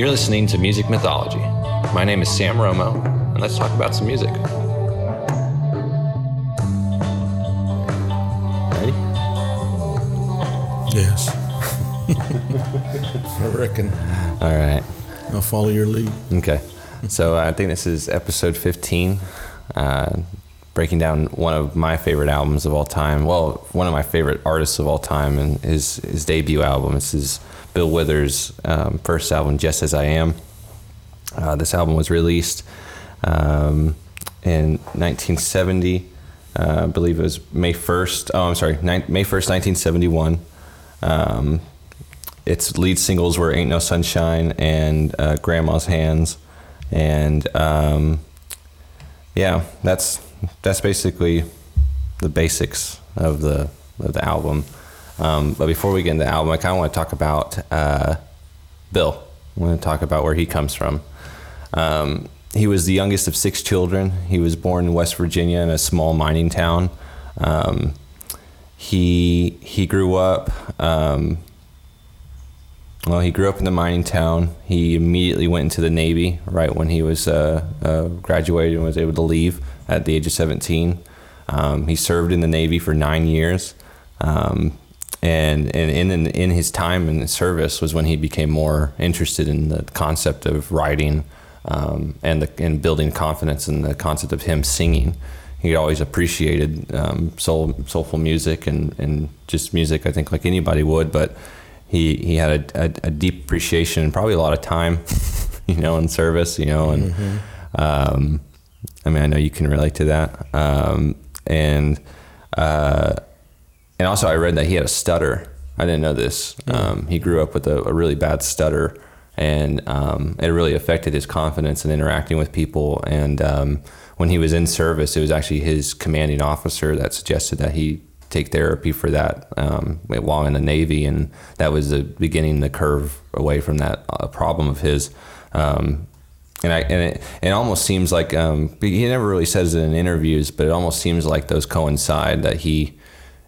You're listening to Music Mythology. My name is Sam Romo, and let's talk about some music. Ready? Yes. I reckon. All right. I'll follow your lead. Okay. So uh, I think this is episode 15, uh, breaking down one of my favorite albums of all time. Well, one of my favorite artists of all time, and his his debut album. This is Bill Withers' um, first album, Just as I Am. Uh, this album was released um, in 1970. Uh, I believe it was May 1st. Oh, I'm sorry, May 1st, 1971. Um, its lead singles were "Ain't No Sunshine" and uh, "Grandma's Hands," and um, yeah, that's that's basically the basics of the of the album. Um, but before we get into the album, I kind of want to talk about uh, Bill. I want to talk about where he comes from. Um, he was the youngest of six children. He was born in West Virginia in a small mining town. Um, he he grew up. Um, well, he grew up in the mining town. He immediately went into the Navy right when he was uh, uh, graduated and was able to leave at the age of 17. Um, he served in the Navy for nine years. Um, and and in, in his time in the service was when he became more interested in the concept of writing um, and the and building confidence in the concept of him singing. He always appreciated um, soul soulful music and, and just music. I think like anybody would, but he he had a, a, a deep appreciation and probably a lot of time, you know, in service. You know, and um, I mean I know you can relate to that. Um, and uh, and also I read that he had a stutter. I didn't know this. Um, he grew up with a, a really bad stutter, and um, it really affected his confidence in interacting with people. And um, when he was in service, it was actually his commanding officer that suggested that he take therapy for that um, while in the Navy, and that was the beginning the curve away from that uh, problem of his. Um, and I and it, it almost seems like um, he never really says it in interviews, but it almost seems like those coincide that he,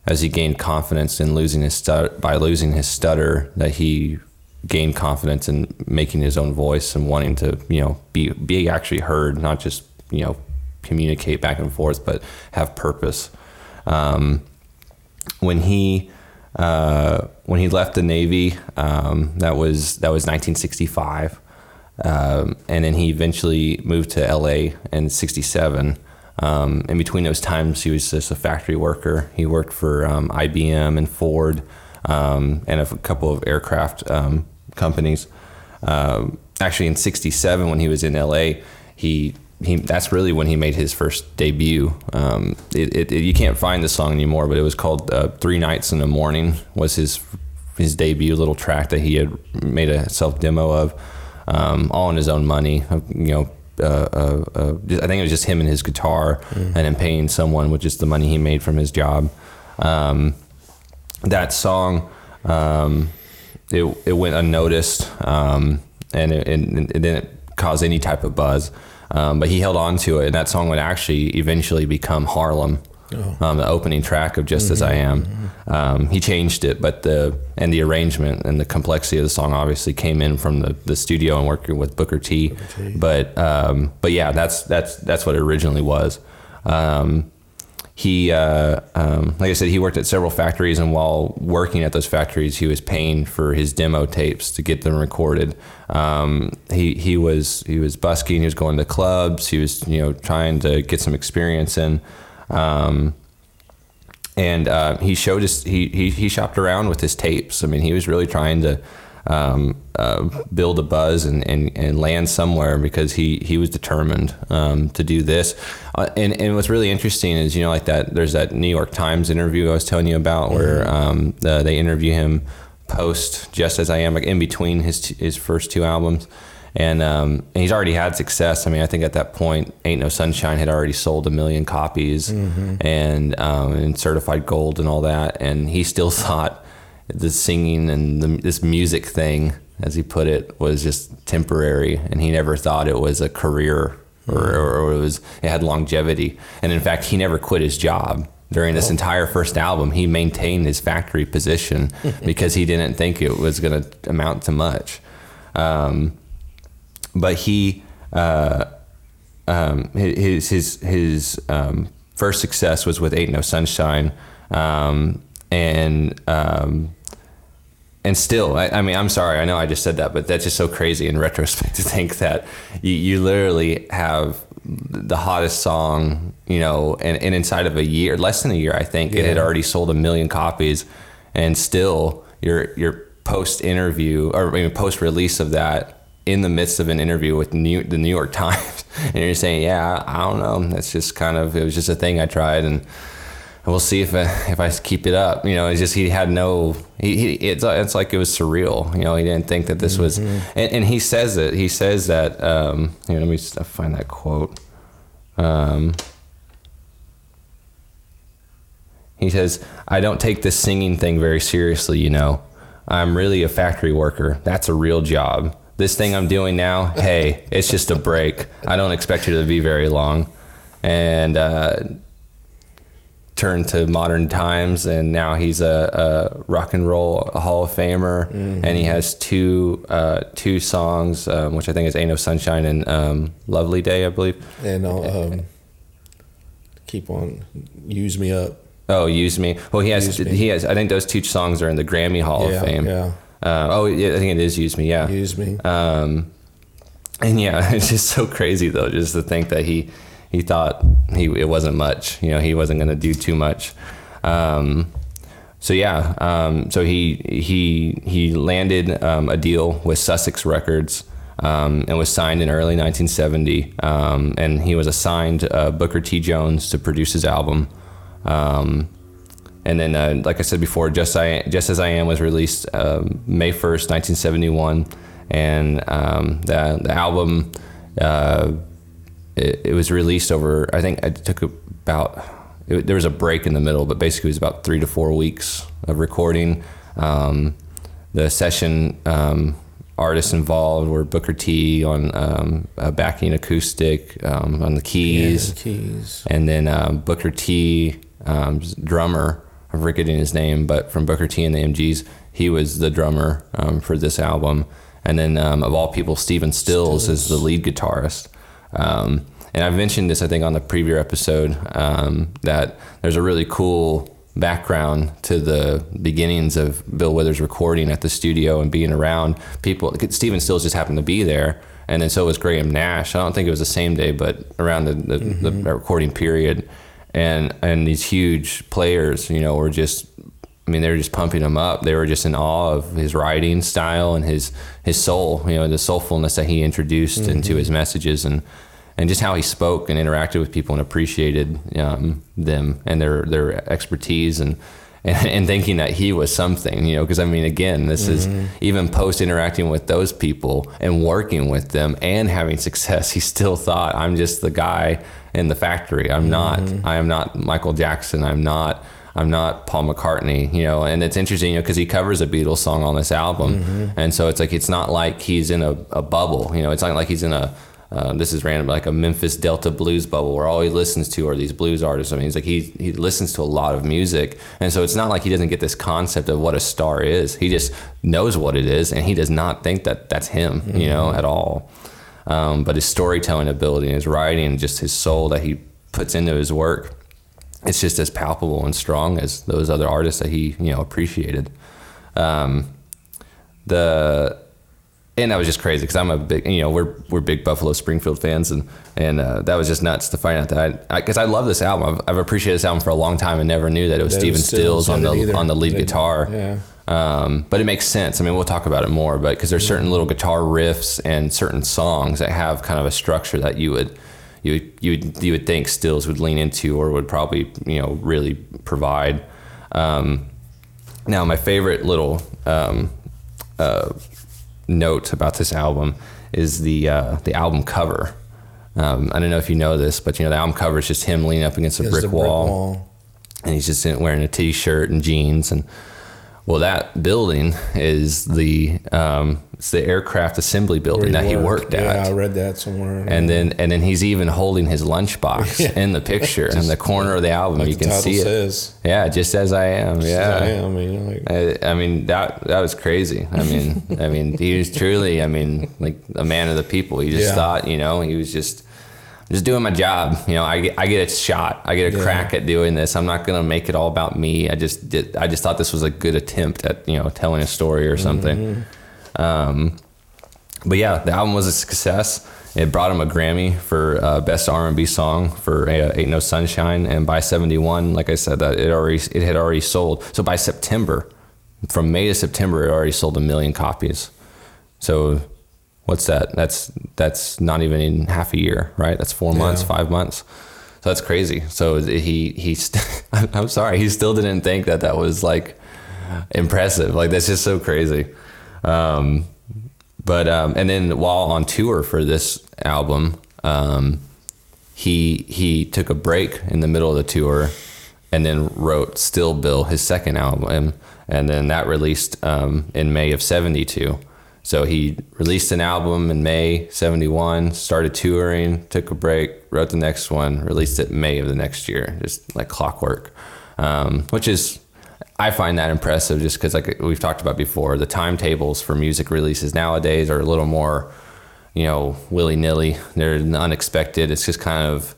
as he gained confidence in losing his stutter by losing his stutter, that he gained confidence in making his own voice and wanting to you know be be actually heard, not just you know communicate back and forth, but have purpose. Um, when he uh, when he left the Navy, um, that was that was 1965, um, and then he eventually moved to LA in '67. Um, in between those times, he was just a factory worker. He worked for um, IBM and Ford um, and a couple of aircraft um, companies. Um, actually, in '67, when he was in LA, he he that's really when he made his first debut. It, it- you can't find the song anymore, but it was called uh, Three Nights in the Morning. Was his his debut little track that he had made a self demo of, um, all on his own money. uh, You know. Uh, uh, uh, I think it was just him and his guitar, and then paying someone with just the money he made from his job. Um, that song, um, it, it went unnoticed, um, and it, it, it didn't cause any type of buzz. Um, but he held on to it, and that song would actually eventually become Harlem, um, the opening track of Just as I Am. Um, he changed it, but the and the arrangement and the complexity of the song obviously came in from the, the studio and working with Booker T. But um, but yeah, that's that's that's what it originally was. Um, he uh, um, like I said, he worked at several factories, and while working at those factories, he was paying for his demo tapes to get them recorded. Um, he he was he was busking, he was going to clubs, he was you know trying to get some experience in. Um, and uh, he showed us he, he he shopped around with his tapes. I mean, he was really trying to um, uh, build a buzz and, and, and land somewhere because he he was determined um, to do this. Uh, and and what's really interesting is you know like that there's that New York Times interview I was telling you about where um, the, they interview him post just as I am like in between his his first two albums. And, um, and he's already had success. I mean, I think at that point, "Ain't No Sunshine" had already sold a million copies, and um, and certified gold and all that. And he still thought the singing and the, this music thing, as he put it, was just temporary, and he never thought it was a career or, or, or it was it had longevity. And in fact, he never quit his job during this entire first album. He maintained his factory position because he didn't think it was going to amount to much. Um, but he uh, um, his his his um, first success was with Ain't No Sunshine, um, and um, and still, I, I, mean, I'm sorry, I know I just said that, but that's just so crazy in retrospect to think that you, you literally have the hottest song, you know, and, and inside of a year, less than a year, I think, yeah. it had already sold a million copies, and still your your post interview or I mean, post release of that in the midst of an interview with New, the New York Times, and you're saying, "Yeah, I don't know. That's just kind of it was just a thing I tried, and we'll see if I, if I keep it up." You know, it's just he had no. He, he it's it's like it was surreal. You know, he didn't think that this mm-hmm. was, and, and, he says it. He says that. Um, here, let me find that quote. Um, he says, "I don't take this singing thing very seriously. You know, I'm really a factory worker. That's a real job." This thing I'm doing now, hey, it's just a break. I don't expect it to be very long. And uh, turned to modern times, and now he's a, a rock and roll Hall of Famer, mm-hmm. and he has two uh, two songs, um, which I think is "Ain't No Sunshine" and um, "Lovely Day," I believe. And I'll um, keep on use me up. Oh, use me. Well, he has. He has. I think those two songs are in the Grammy Hall yeah, of Fame. Yeah. Uh, oh, yeah, I think it is Use Me. Yeah. Use Me. Um, and yeah, it's just so crazy though, just to think that he he thought he it wasn't much. You know, he wasn't going to do too much. Um, so yeah, um, so he he he landed um, a deal with Sussex Records. Um, and was signed in early 1970. Um, and he was assigned uh, Booker T. Jones to produce his album. Um, and then, uh, like I said before, just I just as I am was released um, May first, nineteen seventy one, and um, the the album uh, it, it, was released over. I think it took about it, there was a break in the middle, but basically it was about three to four weeks of recording. Um, the session um, artists involved were Booker T on um, backing acoustic um, on the keys, yeah, the keys, and then Booker T drummer I'm forgetting his name, but from Booker T and the MGs, he was the drummer um, for this album. And then, um, of all people, Stephen Stills, Stills, is the lead guitarist. Um, and I've mentioned this, I think, on the previous episode um, that there's a really cool background to the beginnings of Bill Withers recording at the studio and being around people. Stephen Stills just happened to be there, and then so was Graham Nash. I don't think it was the same day, but around the, the, mm-hmm. the recording period and and these huge players, you know, were just. I mean, they were just pumping him up. They were just in awe of his writing style and his his soul, you know, the soulfulness that he introduced mm-hmm. into his messages and and just how he spoke and interacted with people and appreciated um, them and their their expertise and, and, and thinking that he was something, you know, because I mean, again, this mm-hmm. is even post interacting with those people and working with them and having success. He still thought I'm just the guy in the factory. I'm not. Mm-hmm. I am not Michael Jackson. I'm not. I'm not Paul McCartney, you know, and it's interesting, you know, because he covers a Beatles song on this album, mm-hmm. and so it's like it's not like he's in a, a bubble, you know, it's not like he's in a uh, this is random, like a Memphis Delta blues bubble where all he listens to are these blues artists. I mean, he's like he he listens to a lot of music, and so it's not like he doesn't get this concept of what a star is. He just knows what it is, and he does not think that that's him, mm-hmm. you know, at all. Um, but his storytelling ability and his writing and just his soul that he puts into his work, it's just as palpable and strong as those other artists that he you know appreciated. Um, the and that was just crazy because I'm a big, you know, we're we're big Buffalo Springfield fans, and and uh, that was just nuts to find out that because I, I, I, love this album. I've, I've, appreciated this album for a long time and never knew that it was Stephen Stills, Stills on the on the lead guitar. Yeah. Um, but it makes sense. I mean, we'll talk about it more, but because there's certain little guitar riffs and certain songs that have kind of a structure that you would you would, you would, you would think Stills would lean into or would probably you know really provide. Um, now, my favorite little um, uh, note about this album is the uh, the album cover. Um, I don't know if you know this, but you know the album cover is just him leaning up against a brick, brick wall, wall, and he's just wearing a t-shirt and jeans and Well, that building is the um, it's the aircraft assembly building that he worked at. Yeah, I read that somewhere. and then and then he's even holding his lunchbox Yeah. in the picture in the corner of the album. like you the can see it. says, Yeah, just as I am. Yeah. I am. I mean, like, I, I mean that that was crazy. I mean, I mean he was truly, I mean, like a man of the people. He just Yeah. thought, you know, he was just just doing my job. You know, I get I get a shot. I get a Yeah. crack at doing this. I'm not gonna make it all about me. I just did. I just thought this was a good attempt at you know telling a story or something. Mm-hmm. Um, but yeah, the album was a success. It brought him a Grammy for uh, best R&B song for uh, "Ain't No Sunshine," and by '71, like I said, that it already it had already sold. So by September, from May to September, it already sold a million copies. So what's that? That's that's not even in half a year, right? That's four months, five months. So that's crazy. So he he st- I'm sorry, he still didn't think that that was like impressive. Like that's just so crazy. Um, but um, and then while on tour for this album, um, he he took a break in the middle of the tour, and then wrote Still Bill, his second album, and then that released um, in May of '72. So he released an album in May '71, started touring, took a break, wrote the next one, released it May of the next year, just like clockwork, um, which is I find that impressive just because, like we've talked about before, the timetables for music releases nowadays are a little more, you know, willy nilly. They're unexpected. It's just kind of,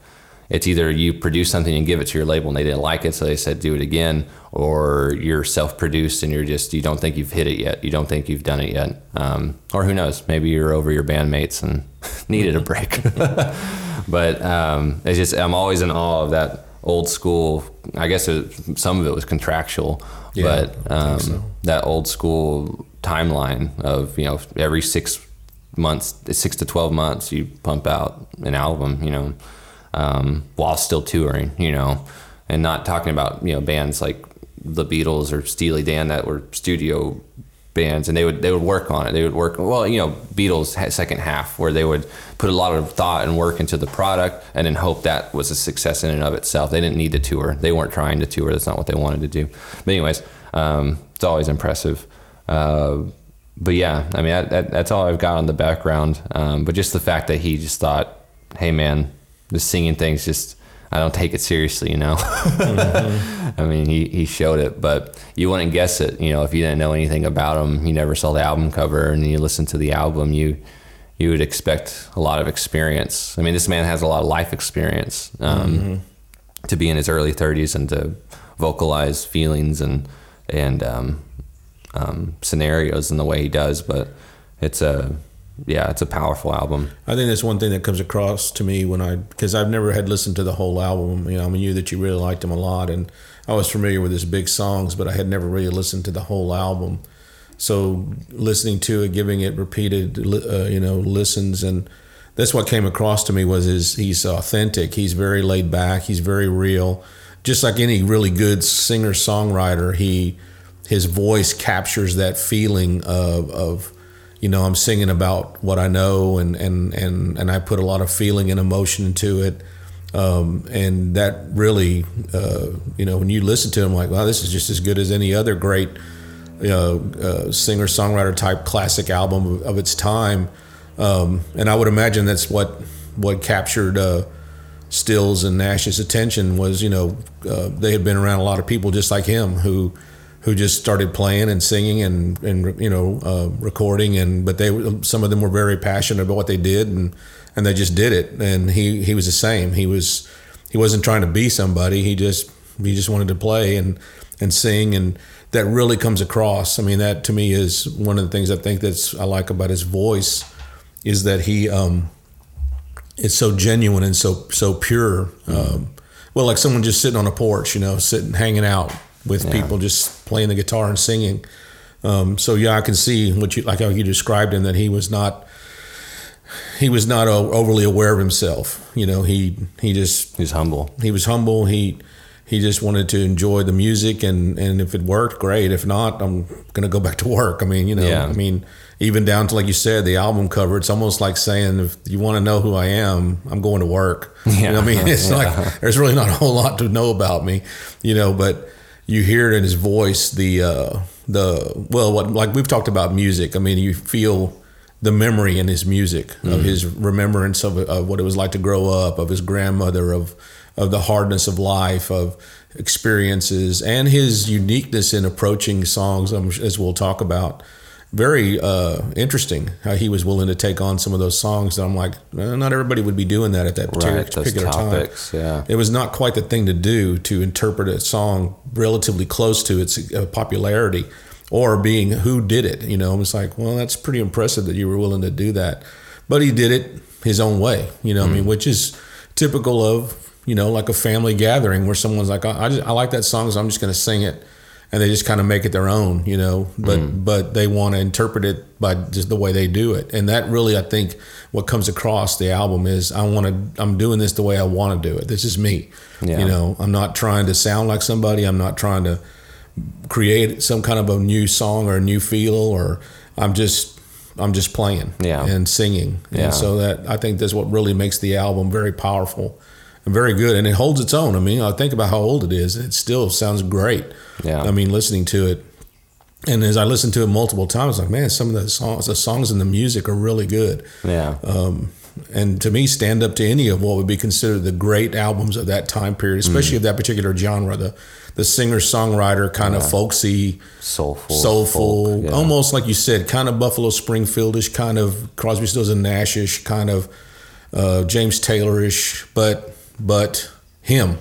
it's either you produce something and give it to your label and they didn't like it, so they said do it again, or you're self produced and you're just, you don't think you've hit it yet. You don't think you've done it yet. Um, or who knows, maybe you're over your bandmates and needed a break. but um, it's just, I'm always in awe of that old school. I guess it, some of it was contractual, Yeah, but um, so. that old school timeline of you know every six months, six to twelve months, you pump out an album, you know, um, while still touring, you know, and not talking about you know bands like the Beatles or Steely Dan that were studio bands and they would they would work on it. They would work well you know beatles second half where they would put a lot of thought and work into the product and then hope that was a success in and of itself. They didn't need to tour. They weren't trying to tour. That's not what they wanted to do. But anyways um, it's always impressive. Uh, but yeah i mean that, that, that's all i've got on the background. Um, but just the fact that he just thought hey man the singing thing's just I don't take it seriously, you know. I mean, he, he showed it, but you wouldn't guess it, you know, if you didn't know anything about him. You never saw the album cover, and you listen to the album, you you would expect a lot of experience. I mean, this man has a lot of life experience um, to be in his early 30s and to vocalize feelings and and um, um, scenarios in the way he does. But it's a yeah, it's a powerful album. I think that's one thing that comes across to me when I because I've never had listened to the whole album. You know, I knew that you really liked him a lot, and I was familiar with his big songs, but I had never really listened to the whole album. So listening to it, giving it repeated, uh, you know, listens, and that's what came across to me was his he's authentic. He's very laid back. He's very real. Just like any really good singer songwriter, he his voice captures that feeling of of you know I'm singing about what I know and and and and I put a lot of feeling and emotion into it. Um, and that really, uh, you know, when you listen to him, like, wow, this is just as good as any other great know, uh, singer songwriter type classic album of, of its time. Um, and I would imagine that's what what captured uh, Stills and Nash's attention was you know uh, they had been around a lot of people just like him who who just started playing and singing and and you know uh, recording. And but they some of them were very passionate about what they did and and they just did it. And he he was the same. He was he wasn't trying to be somebody. He just he just wanted to play and and sing. And that really comes across. I mean that to me is one of the things I think that's I like about his voice is that he um it's so genuine and so so pure. Um, well, like someone just sitting on a porch, you know, sitting hanging out with Yeah. people, just playing the guitar and singing. Um, so yeah, I can see what you like how you described him that he was not he was not o- overly aware of himself. You know, he he just He's humble. he was humble. He he just wanted to enjoy the music, and and if it worked, great. If not, I'm gonna go back to work. I mean, you know, Yeah. I mean, even down to like you said, the album cover. It's almost like saying, if you want to know who I am, I'm going to work. You know I mean, it's Yeah. like there's really not a whole lot to know about me, you know, but. You hear it in his voice the uh, the well what like we've talked about music. I mean, you feel the memory in his music mm-hmm. of his remembrance of, of what it was like to grow up, of his grandmother, of of the hardness of life, of experiences, and his uniqueness in approaching songs, um, as we'll talk about very uh, interesting how he was willing to take on some of those songs. That I'm like, well, not everybody would be doing that at that particular, right, particular topics, time. Yeah. It was not quite the thing to do to interpret a song relatively close to its uh, popularity or being who did it. You know, I it's like, well, that's pretty impressive that you were willing to do that. But he did it his own way. You know, mm. I mean, mm. which is typical of you know like a family gathering where someone's like, I, I, just, I like that song, so I'm just going to sing it and they just kind of make it their own, you know. But mm. but they want to interpret it by just the way they do it, and that really, I think, what comes across the album is I want to. I'm doing this the way I want to do it. This is me. Yeah. You know, I'm not trying to sound like somebody. I'm not trying to create some kind of a new song or a new feel, or I'm just I'm just playing yeah. and singing. Yeah. And so that I think that's what really makes the album very powerful very good, and it holds its own. I mean, I think about how old it is, and it still sounds great. Yeah. I mean, listening to it, and as I listened to it multiple times, like man, some of the songs, the songs and the music are really good. Yeah. Um, and to me, stand up to any of what would be considered the great albums of that time period, especially mm. of that particular genre. The the singer songwriter kind yeah. of folksy, soulful, soulful, folk, yeah. almost like you said, kind of Buffalo Springfieldish, kind of Crosby, Stills and Nashish, kind of uh, James Taylorish, but but him.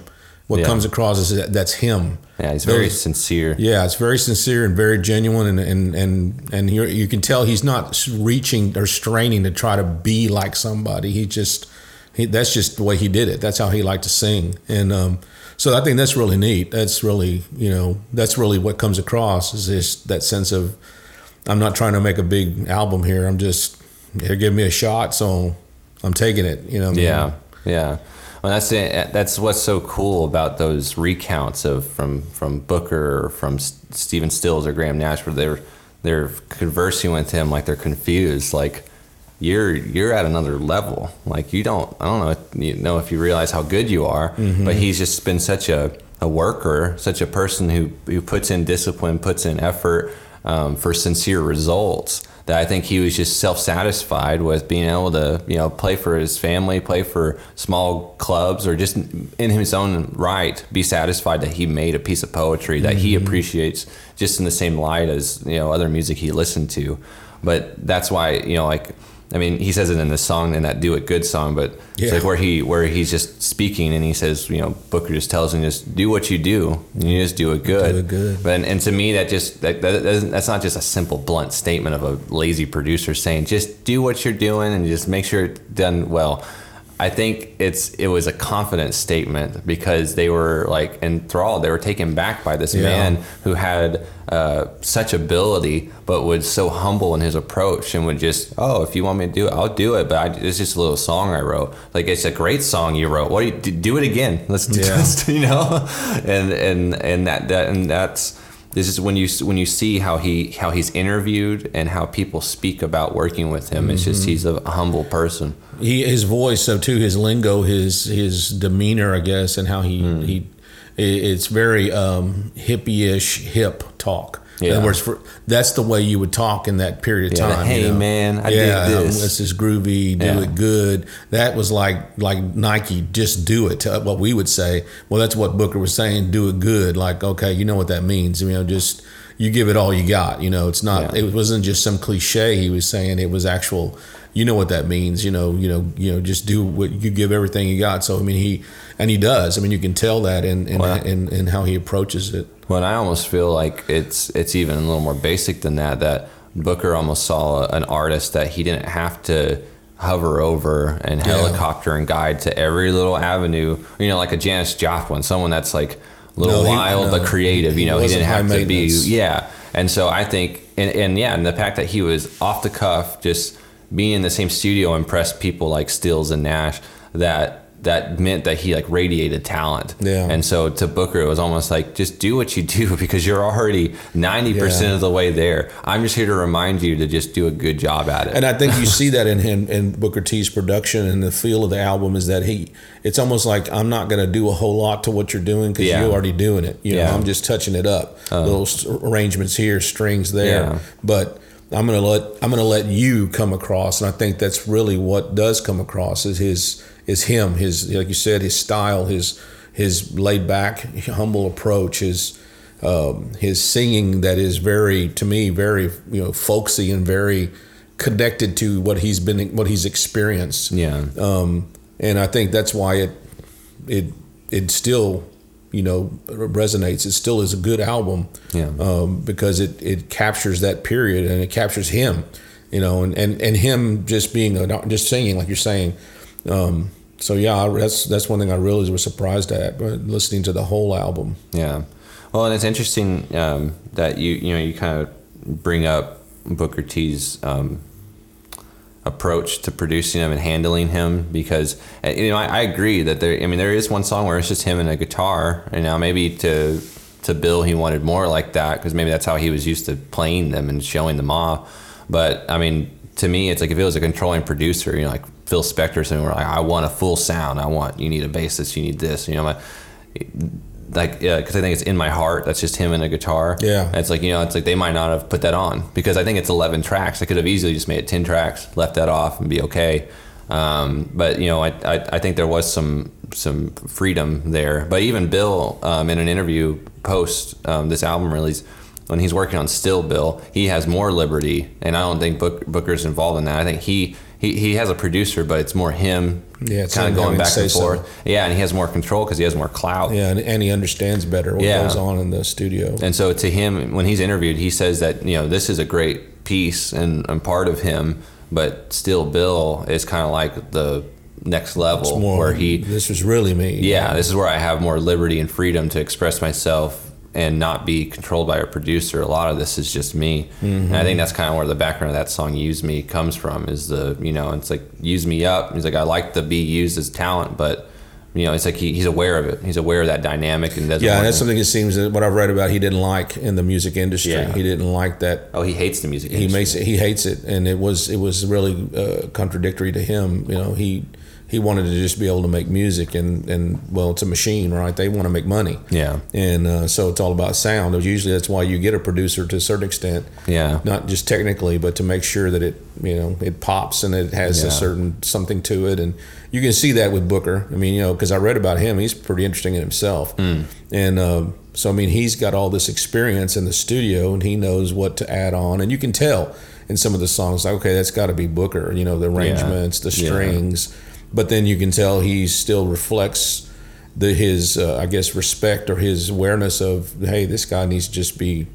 What yeah. comes across is that that's him. Yeah, he's very, very, sincere. Yeah, it's very sincere and very genuine, and and and and you can tell he's not reaching or straining to try to be like somebody. He just he, that's just the way he did it. That's how he liked to sing, and um, so I think that's really neat. That's really you know that's really what comes across is this that sense of I'm not trying to make a big album here. I'm just here, give me a shot, so I'm taking it. You know. Yeah, yeah. Well, that's it. That's what's so cool about those recounts of from from Booker or from Stephen Stills or Graham Nash, where they're they're conversing with him like they're confused, like you're you're at another level. Like you don't I don't know if you know if you realize how good you are, mm-hmm. but he's just been such a a worker, such a person who who puts in discipline, puts in effort um, for sincere results that I think he was just self satisfied with being able to, you know, play for his family, play for small clubs, or just in his own right, be satisfied that he made a piece of poetry that mm-hmm. he appreciates just in the same light as, you know, other music he listened to. But that's why, you know, like I mean, he says it in the song in that "Do It Good" song, but yeah. it's like where he where he's just speaking and he says, you know, Booker just tells him just do what you do, and you just do it good. Do it good. But and, and to me, that just that, that that's not just a simple blunt statement of a lazy producer saying just do what you're doing and just make sure it's done well. I think it's it was a confident statement because they were like enthralled. They were taken back by this yeah. man who had uh, such ability, but was so humble in his approach and would just, oh, if you want me to do it, I'll do it. But I, it's just a little song I wrote. Like it's a great song you wrote. What do you do it again? Let's do yeah. this, you know. And and and that that and that's this is when you when you see how he how he's interviewed and how people speak about working with him. It's just he's a humble person. He his voice, so too his lingo, his his demeanor, I guess, and how he mm. he it's very um, hippie-ish hip talk. Yeah. In other words, for, that's the way you would talk in that period of yeah, time. Hey you know? man, I yeah, did this. Um, this is groovy. Do yeah. it good. That was like like Nike. Just do it. What we would say. Well, that's what Booker was saying. Do it good. Like okay, you know what that means. You know, just you give it all you got. You know, it's not. It wasn't just some cliche he was saying. It was actual. You know what that means. You know. You know. You know. Just do what you give everything you got. So I mean, he and he does. I mean, you can tell that in in, well, in, in how he approaches it. Well, I almost feel like it's it's even a little more basic than that. That Booker almost saw an artist that he didn't have to hover over and helicopter yeah. and guide to every little avenue. You know, like a Janis Joplin, someone that's like a little no, wild he, no, but creative. You know, he, he didn't have to be. Yeah, and so I think, and, and yeah, and the fact that he was off the cuff, just being in the same studio impressed people like Stills and Nash. That that meant that he like radiated talent. Yeah. And so to Booker, it was almost like just do what you do because you're already ninety percent of the way there. I'm just here to remind you to just do a good job at it. And I think you see that in him in Booker T's production and the feel of the album is that he it's almost like I'm not going to do a whole lot to what you're doing because Yeah. you're already doing it. You know, Yeah. Uh. I'm just touching it up. Little s- arrangements here, strings there, Yeah. but I'm gonna let I'm gonna let you come across, and I think that's really what does come across is his is him his like you said his style his his laid back humble approach his um, his singing that is very to me very you know folksy and very connected to what he's been what he's experienced yeah. um, and I think that's why it it it still you know resonates. It still is a good album, Yeah. um, because it it captures that period and it captures him, you know, and and, and him just being a, just singing like you're saying. Um, so yeah, that's that's one thing I really was surprised at but listening to the whole album. Yeah. Well, and it's interesting um, that you you know you kind of bring up Booker T's um, approach to producing him and handling him because uh, you know I, I agree that there I mean there is one song where it's just him and a guitar and now maybe to to Bill he wanted more like that because maybe that's how he was used to playing them and showing them off but I mean to me it's like if it was a controlling producer you know like Phil Spector saying "We're like I want a full sound. I want you need a bassist you need this. You know my like yeah because i think it's in my heart. That's just him and a guitar. Yeah. and it's like you know it's like they might not have put that on because i think it's 11 tracks. I could have easily just made it 10 tracks left that off and be okay. Um, but you know I, I, I think there was some some freedom there. But even bill um, in an interview post um, this album release when he's working on still bill he has more liberty and i don't think Book, booker's involved in that. I think he he, he has a producer but it's more him Yeah, it's kind of going back and forth yeah and he has more control because he has more clout Yeah, and, and he understands better what Yeah. goes on in the studio. and so to him, when he's interviewed, he says that you know this is a great piece and, and part of him, but still Bill is kind of like the next level More where he, this was really me. yeah, this is where I have more liberty and freedom to express myself and not be controlled by a producer. A lot of this is just me, and I think that's kind of where the background of that song "Use Me" comes from. Is the you know it's like use me up. He's like I like to be used as talent, but. You know, it's like he, he's aware of it. He's aware of that dynamic and doesn't. Yeah, and that's to- something it seems that what I've read about he didn't like in the music industry. Yeah. He didn't like that Oh, he hates the music. he industry. makes it, he hates it, and it was it was really uh, contradictory to him. You know, he he wanted to just be able to make music, and and well, it's a machine, right? They want to make money, Yeah. and uh, so it's all about sound. Usually, that's why you get a producer to a certain extent, Yeah. not just technically, but to make sure that it you know it pops and it has Yeah. a certain something to it, and you can see that with Booker. I mean, you know, because I read about him, he's pretty interesting in himself, and uh, so I mean, he's got all this experience in the studio, and he knows what to add on, and you can tell in some of the songs, like, okay, that's got to be Booker, you know, the arrangements, the Yeah. But then you can tell he still reflects the his uh, I guess respect or his awareness of hey, this guy needs to just be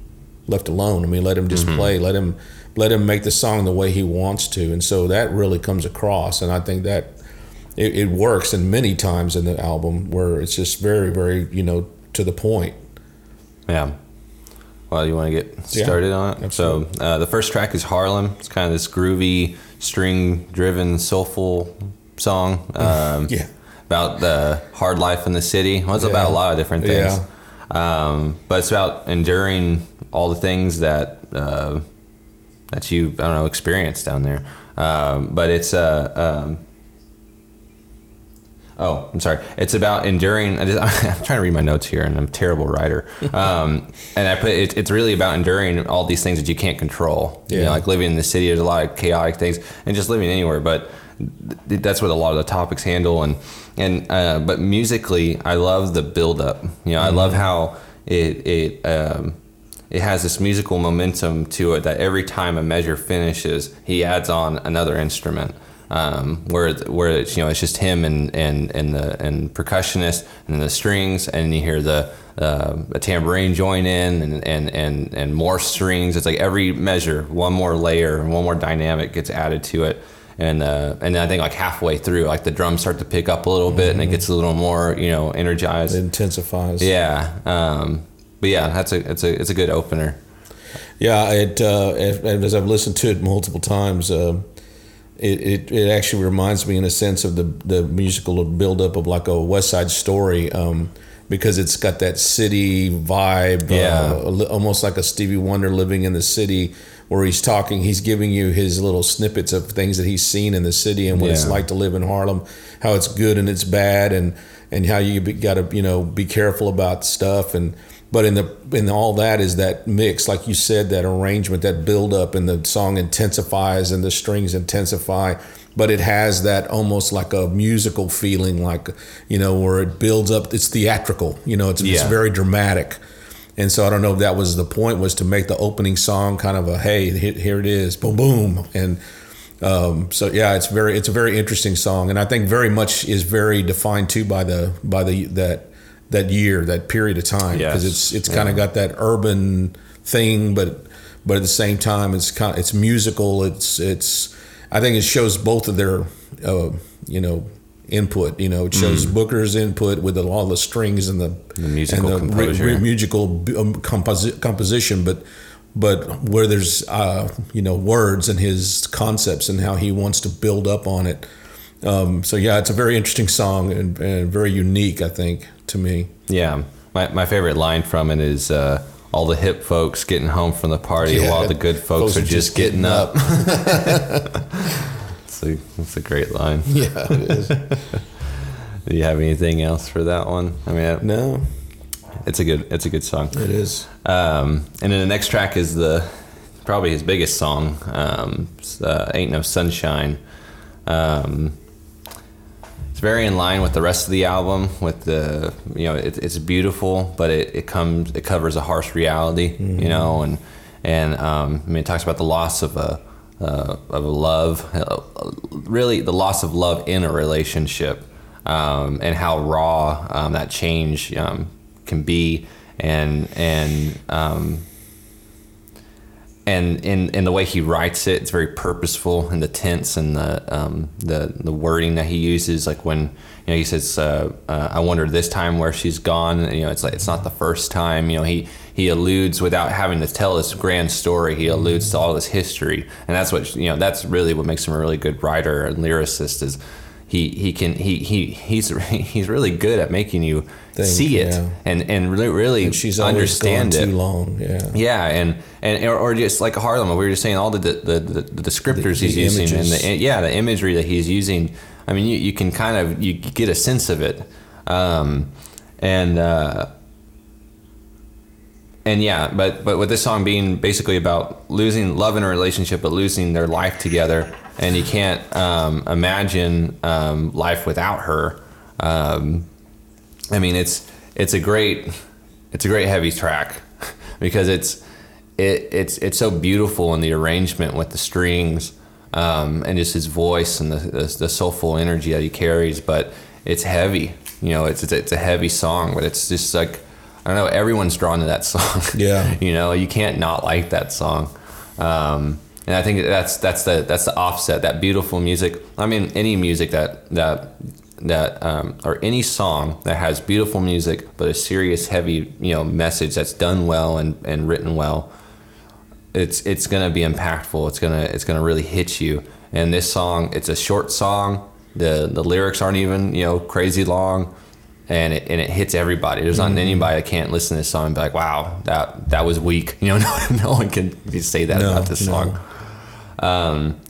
left alone. I mean, let him just play. Let him let him make the song the way he wants to. And so that really comes across. And I think that it, it works and many times in the album where it's just very, very, you know, to the point. Yeah. Well, you want to get Yeah, started on it? absolutely. So, uh, the first track is Harlem. It's kind of this groovy, string driven, soulful song um, Yeah. about the hard life in the city. Well, it's Yeah. about a lot of different things. Yeah. Um, but it's about enduring all the things that uh, that you, I don't know, experienced down there. Um, but it's uh, um, Oh, I'm sorry. It's about enduring. I just, I'm trying to read my notes here, and I'm a terrible writer. Um, and I put it, it's really about enduring all these things that you can't control. You Yeah. know, like living in the city, there's a lot of chaotic things, and just living anywhere. But that's what a lot of the topics handle. And and uh, but musically, I love the build up. You know, I love how it it. Um, it has this musical momentum to it that every time a measure finishes, he adds on another instrument. Um, where where it's you know it's just him and and and the and percussionist and the strings and you hear the uh, a tambourine join in and, and and and more strings. It's like every measure, one more layer and one more dynamic gets added to it. And uh, and then I think like halfway through, like the drums start to pick up a little bit and it gets a little more you know energized. It intensifies. Yeah. Um, but yeah, that's a it's a it's a good opener. Yeah, it uh, as as I've listened to it multiple times, uh, it, it, it actually reminds me in a sense of the the musical buildup of like a West Side Story. Um, because it's got that city vibe, Yeah. uh, almost like a Stevie Wonder living in the city, where he's talking, he's giving you his little snippets of things that he's seen in the city and what it's like to live in Harlem, how it's good and it's bad, and and how you got to you know be careful about stuff and. But in the in all that is that mix, like you said, that arrangement, that build up, and the song intensifies and the strings intensify. But it has that almost like a musical feeling, like you know, where it builds up. It's theatrical, you know. It's, it's very dramatic. And so I don't know if that was the point was to make the opening song kind of a hey here it is boom boom. And um, so yeah it's very it's a very interesting song. And I think very much is very defined too by the by the that that year that period of time. Because Yes. it's it's kind of got that urban thing but but at the same time it's kind of, it's musical. It's it's I think it shows both of their uh, you know input you know it shows Booker's input with all the strings and the Mm. The musical and the composure. musical um, composi- composition, but but where there's uh, you know words and his concepts and how he wants to build up on it. Um, so yeah, it's a very interesting song and, and very unique, I think, to me. Yeah, my, my favorite line from it is uh, all the hip folks getting home from the party Yeah. while the good folks, are just getting, up. it's, a, it's a great line. Yeah, it is. Do you have anything else for that one? I mean, no, it's a good it's a good song. it is. Um, and then the next track is the probably his biggest song, um, uh, "Ain't No Sunshine." Um, it's very in line with the rest of the album. With the you know, it, it's beautiful, but it, it comes it covers a harsh reality, you know, and and um, I mean, it talks about the loss of a uh, of love, uh, really the loss of love in a relationship, um, and how raw um, that change um, can be, and and um, and in, in the way he writes it, it's very purposeful and the tense and the um, the the wording that he uses. Like when you know he says, uh, uh, "I wonder this time where she's gone." You know, it's like it's not the first time. You know, he he alludes without having to tell this grand story. He alludes to all this history, and that's what you know. That's really what makes him a really good writer and lyricist. Is he he can he he he's he's really good at making you Think, see it yeah. and and really really And she's understand it. too long. Yeah. Yeah, and and or, or just like Harlem, we were just saying all the the, the, the descriptors The- he's the using images. and the yeah the imagery that he's using. I mean, you, you can kind of you get a sense of it, um, and uh, and yeah, but but with this song being basically about losing love in a relationship, but losing their life together, and you can't um, imagine um, life without her. Um, I mean, it's it's a great it's a great heavy track because it's it it's it's so beautiful in the arrangement with the strings um, and just his voice and the, the the soulful energy that he carries. But it's heavy, you know. It's it's, it's a heavy song, but it's just like I don't know. Everyone's drawn to that song. Yeah. you know, you can't not like that song. Um, and I think that's that's the that's the offset. That beautiful music. I mean, any music that that that um, or any song that has beautiful music but a serious, heavy you know message that's done well and, and written well. It's it's gonna be impactful. It's gonna it's gonna really hit you. And this song, it's a short song. The the lyrics aren't even you know crazy long and it, and it hits everybody. There's not anybody that can't listen to this song and be like, "Wow, that that was weak." You know, no, no one can say that No, about this no. song. Um,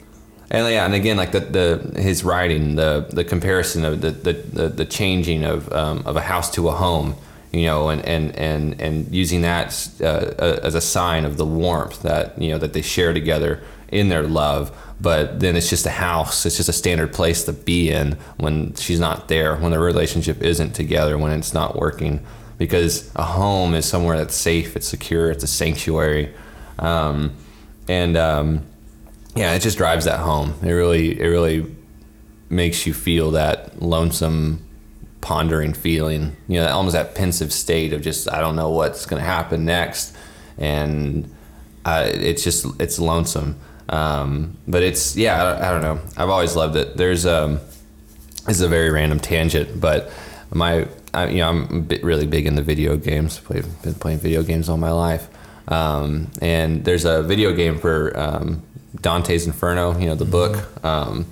and yeah, and again, like the, the his writing, the the comparison of the the, the, the changing of um, of a house to a home, you know, and and and and using that uh, as a sign of the warmth that you know that they share together in their love. But then it's just a house. It's just a standard place to be in when she's not there, when the relationship isn't together, when it's not working. Because a home is somewhere that's safe, it's secure, it's a sanctuary, um, and um, yeah, it just drives that home. It really, it really makes you feel that lonesome, pondering feeling. You know, almost that pensive state of just I don't know what's going to happen next, and uh, it's just it's lonesome. Um, but it's yeah, I, I don't know. I've always loved it. There's um, this is a very random tangent, but my I, you know I'm a bit really big into video games. Played, been playing video games all my life, um, and there's a video game for um, Dante's Inferno, you know, the book. Um,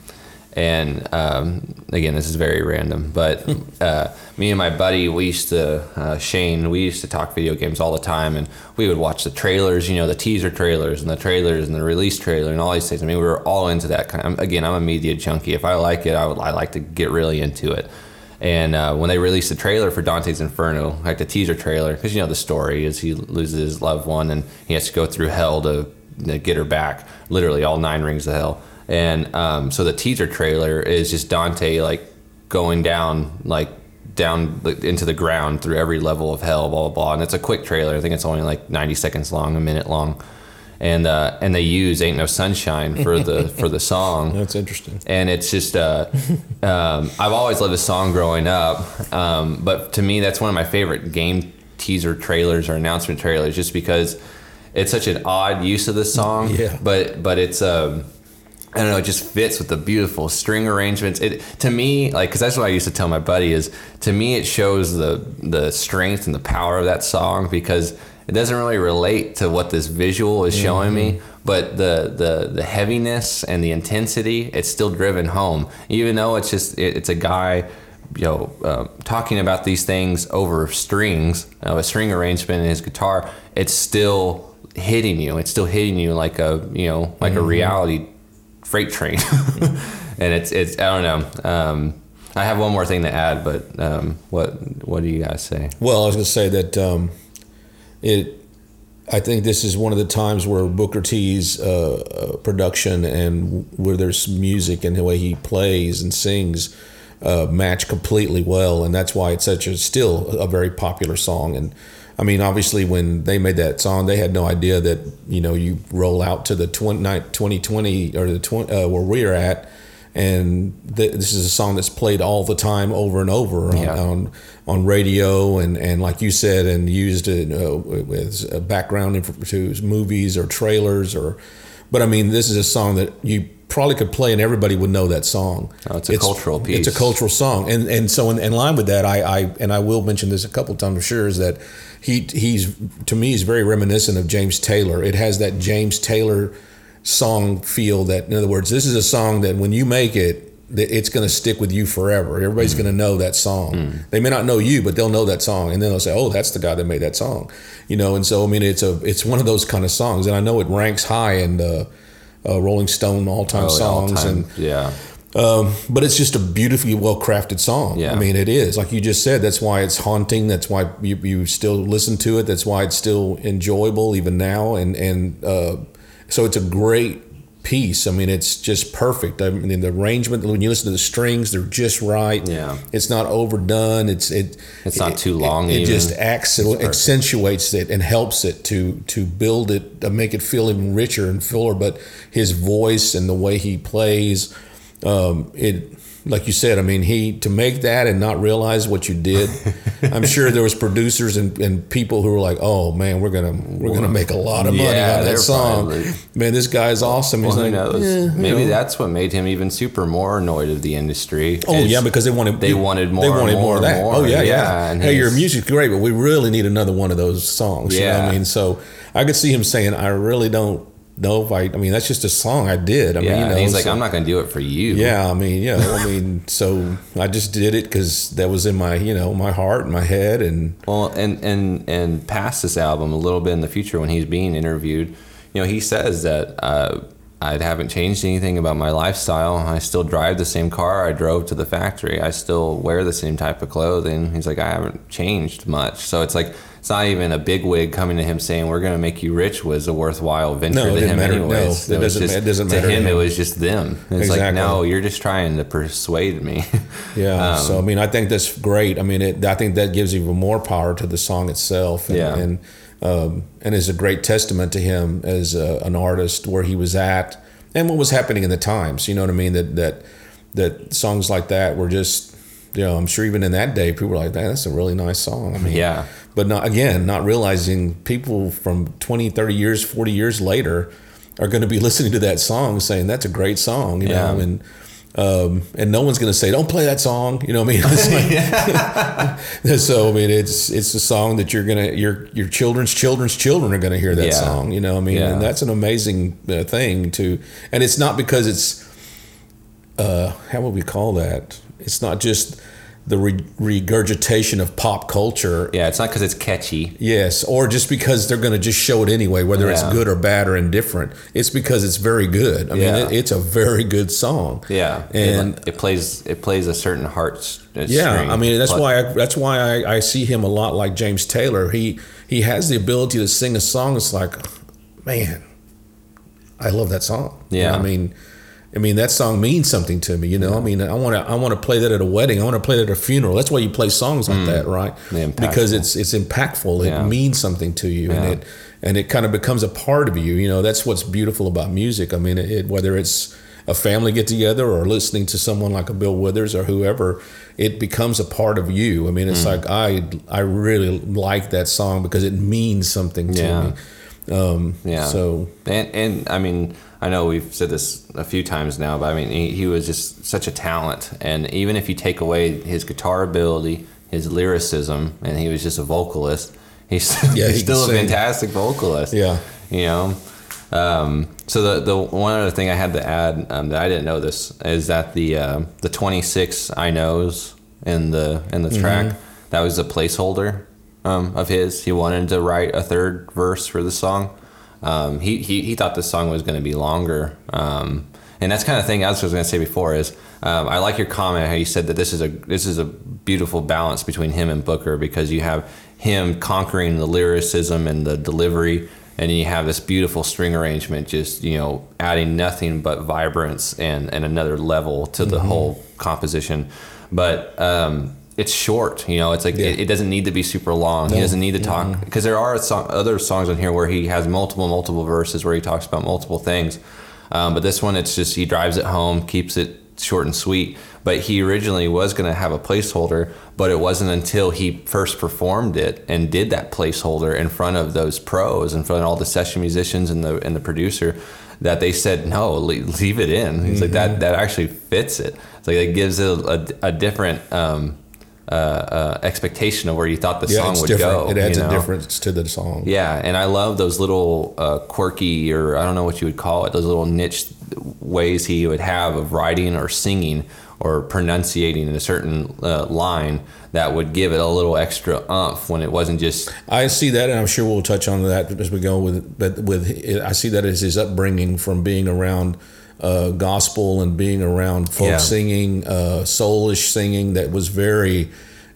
and um, again, this is very random, but uh, me and my buddy, we used to uh, Shane, we used to talk video games all the time, and we would watch the trailers, you know, the teaser trailers and the trailers and the release trailer and all these things. I mean, we were all into that kind. Of, again, I'm a media junkie. If I like it, I would I like to get really into it. And uh, when they released the trailer for Dante's Inferno, like the teaser trailer, because you know the story is he loses his loved one and he has to go through hell to, to get her back, literally all nine rings of hell. And um, so the teaser trailer is just Dante like going down like down into the ground through every level of hell, blah blah blah. And it's a quick trailer. I think it's only like 90 seconds long, a minute long and uh, and they use "Ain't No Sunshine" for the for the song. That's interesting. And it's just uh, um, I've always loved the song growing up, um, but to me that's one of my favorite game teaser trailers or announcement trailers, just because it's such an odd use of the song. Yeah. But but it's um, I don't know, it just fits with the beautiful string arrangements. It to me, like, because that's what I used to tell my buddy is to me it shows the the strength and the power of that song because it doesn't really relate to what this visual is showing mm-hmm. me but the, the the heaviness and the intensity it's still driven home even though it's just it, it's a guy you know uh, talking about these things over strings uh, a string arrangement in his guitar it's still hitting you it's still hitting you like a you know like mm-hmm. a reality freight train and it's it's i don't know um, I have one more thing to add, but um, what what do you guys say? Well, I was going to say that um, it I think this is one of the times where Booker T's uh, uh, production and where there's music and the way he plays and sings uh, match completely well, and that's why it's such a still a very popular song. And I mean, obviously, when they made that song, they had no idea that you know you roll out to the 20, 2020 or the 20, uh, where we're at and th- this is a song that's played all the time over and over on, yeah. on, on radio and, and like you said and used it uh, with a background to movies or trailers or but I mean this is a song that you probably could play and everybody would know that song. Oh, it's a it's, cultural piece. It's a cultural song, and and so in, in line with that, I, I and I will mention this a couple times. I'm sure is that he he's to me he's very reminiscent of James Taylor. It has that James Taylor song feel that in other words this is a song that when you make it it's going to stick with you forever everybody's mm. going to know that song mm. they may not know you but they'll know that song and then they'll say oh that's the guy that made that song you know and so i mean it's a it's one of those kind of songs and i know it ranks high in the uh, rolling stone all-time oh, songs all-time. and yeah um, but it's just a beautifully well crafted song. Yeah. I mean, it is like you just said. That's why it's haunting. That's why you, you still listen to it. That's why it's still enjoyable even now. And and uh, so it's a great piece. I mean, it's just perfect. I mean, the arrangement when you listen to the strings, they're just right. Yeah, it's not overdone. It's it. It's not too long. It, it just acts, it accentuates it and helps it to to build it, to make it feel even richer and fuller. But his voice and the way he plays, um, it like you said, I mean, he to make that and not realize what you did. I'm sure there was producers and, and people who were like, "Oh man, we're gonna we're gonna make a lot of money yeah, out of that song." Probably, man, this guy's awesome. Well, He's like, yeah, Maybe know. that's what made him even super more annoyed of the industry. Oh yeah, because they wanted they wanted more. They wanted more, oh, more of that. More. Oh yeah, yeah. yeah. Hey, your music's great, but we really need another one of those songs. Yeah, you know I mean, so I could see him saying, "I really don't." Know if I, I mean, that's just a song I did. I yeah, mean, you know, he's so, like, I'm not going to do it for you. Yeah, I mean, yeah, I mean, so I just did it because that was in my, you know, my heart and my head, and well, and and and past this album, a little bit in the future when he's being interviewed, you know, he says that. Uh, I haven't changed anything about my lifestyle. I still drive the same car I drove to the factory. I still wear the same type of clothing. He's like, I haven't changed much. So it's like it's not even a big wig coming to him saying we're going to make you rich was a worthwhile venture no, to him matter. anyways. No, it, doesn't, just, it doesn't matter. To him, him, it was just them. It's exactly. like, no, you're just trying to persuade me. yeah. Um, so, I mean, I think that's great. I mean, it, I think that gives even more power to the song itself. And, yeah. And, um, and is a great testament to him as a, an artist where he was at and what was happening in the times. You know what I mean? That, that, that songs like that were just, you know, I'm sure even in that day, people were like, that's a really nice song. I mean, yeah but not again not realizing people from 20 30 years 40 years later are going to be listening to that song saying that's a great song you yeah. know and Um, and no one's going to say, "Don't play that song." You know what I mean? Like, so I mean, it's it's a song that you're gonna your your children's children's children are going to hear that Yeah. song. You know what I mean? Yeah. And that's an amazing uh, thing to, and it's not because it's uh, how would we call that? It's not just the re- regurgitation of pop culture. Yeah, it's not because it's catchy. Yes, or just because they're going to just show it anyway, whether it's good or bad or indifferent. It's because it's very good. I mean, Yeah. it, it's a very good song. Yeah, and it, it plays it plays a certain heart. uh, yeah, string. I mean that's why I, that's why I, I see him a lot like James Taylor. He he has the ability to sing a song. It's like, man, I love that song. You know, Yeah. I mean, I mean that song means something to me. You know, I mean, I want to I want to play that at a wedding. I want to play that at a funeral. That's why you play songs like that, right? Yeah, because it's it's impactful. It means something to you, Yeah. and it and it kind of becomes a part of you. You know, that's what's beautiful about music. I mean, it, whether it's a family get together or listening to someone like a Bill Withers or whoever, it becomes a part of you. I mean, Mm. it's like I I really like that song because it means something to Yeah. me. Um, Yeah. So And and I mean, I know we've said this a few times now, but I mean, he, he was just such a talent. And even if you take away his guitar ability, his lyricism, and he was just a vocalist, he's, Yeah, he's still a sing. fantastic vocalist. Yeah. You know. Um, so the the one other thing I had to add um, that I didn't know this is that the uh, the 26 I knows in the in the track that was a placeholder um, of his. He wanted to write a third verse for the song. Um, he, he he thought the song was going to be longer. Um, and that's kind of thing I was going to say before is um, I like your comment how you said that this is a this is a beautiful balance between him and Booker because you have him conquering the lyricism and the delivery and you have this beautiful string arrangement just you know adding nothing but vibrance and and another level to the whole composition but um it's short you know it's like Yeah. it, it doesn't need to be super long. He doesn't need to talk because there are other songs on here where he has multiple multiple verses where he talks about multiple things. Um, but this one it's just he drives it home keeps it short and sweet. But he originally was going to have a placeholder but it wasn't until he first performed it and did that placeholder in front of those pros in front of all the session musicians and the and the producer that they said no leave, leave it in. He's like that that actually fits it. It's like it gives it a, a different um, uh, uh, expectation of where you thought the yeah, song would different. go it adds you a difference to the song. Yeah, and I love those little uh, quirky, or I don't know what you would call it, those little niche ways he would have of writing or singing or pronunciating a certain uh, line that would give it a little extra umph when it wasn't just I see that, and I'm sure we'll touch on that as we go with. But with I see that as his upbringing from being around uh, gospel and being around folk Yeah. singing, uh, soulish singing that was very.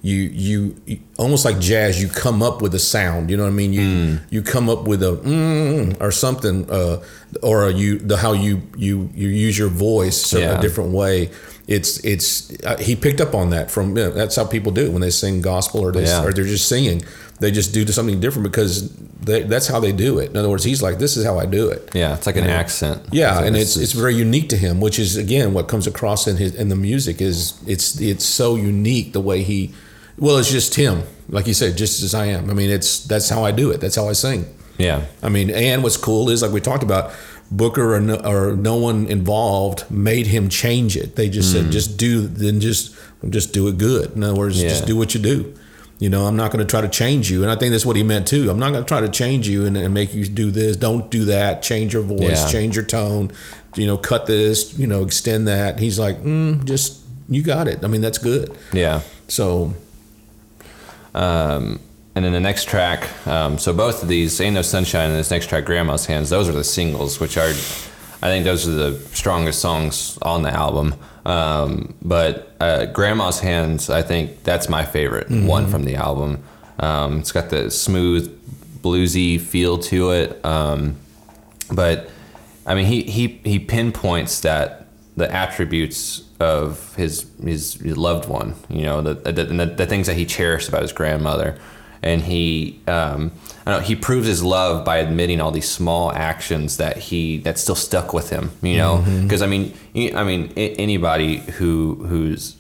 You, you you almost like jazz. You come up with a sound. You know what I mean. You you come up with a mm, or something, uh, or a, you the how you you you use your voice Yeah. a different way. It's it's uh, he picked up on that from you know, that's how people do it when they sing gospel or they Yeah. or they're just singing. They just do something different because they, that's how they do it. In other words, he's like, "This is how I do it." yeah, it's like an accent. Yeah, and it's is- it's very unique to him, which is again what comes across in his in the music is it's it's so unique the way he. Well, it's just him, like you said, just as I am. I mean, it's that's how I do it. That's how I sing. yeah, I mean, and what's cool is like we talked about, Booker or no, or no one involved made him change it. They just said, just do, then just just do it good. In other words, just do what you do. You know, I'm not going to try to change you, and I think that's what he meant too. I'm not going to try to change you and, and make you do this. Don't do that. Change your voice. Yeah. Change your tone. You know, cut this. You know, extend that. He's like, mm, just you got it. I mean, that's good. yeah. So Um, and then the next track, um, so both of these, Ain't No Sunshine and this next track, Grandma's Hands, those are the singles, which are, I think those are the strongest songs on the album. Um, but uh, Grandma's Hands, I think that's my favorite one from the album. Um, it's got the smooth, bluesy feel to it. Um, but I mean, he, he, he pinpoints that the attributes of his, his his loved one, you know, the the, the the things that he cherished about his grandmother, and he um, I don't know, he proves his love by admitting all these small actions that he that still stuck with him, you know, because I mean, I mean, anybody who who's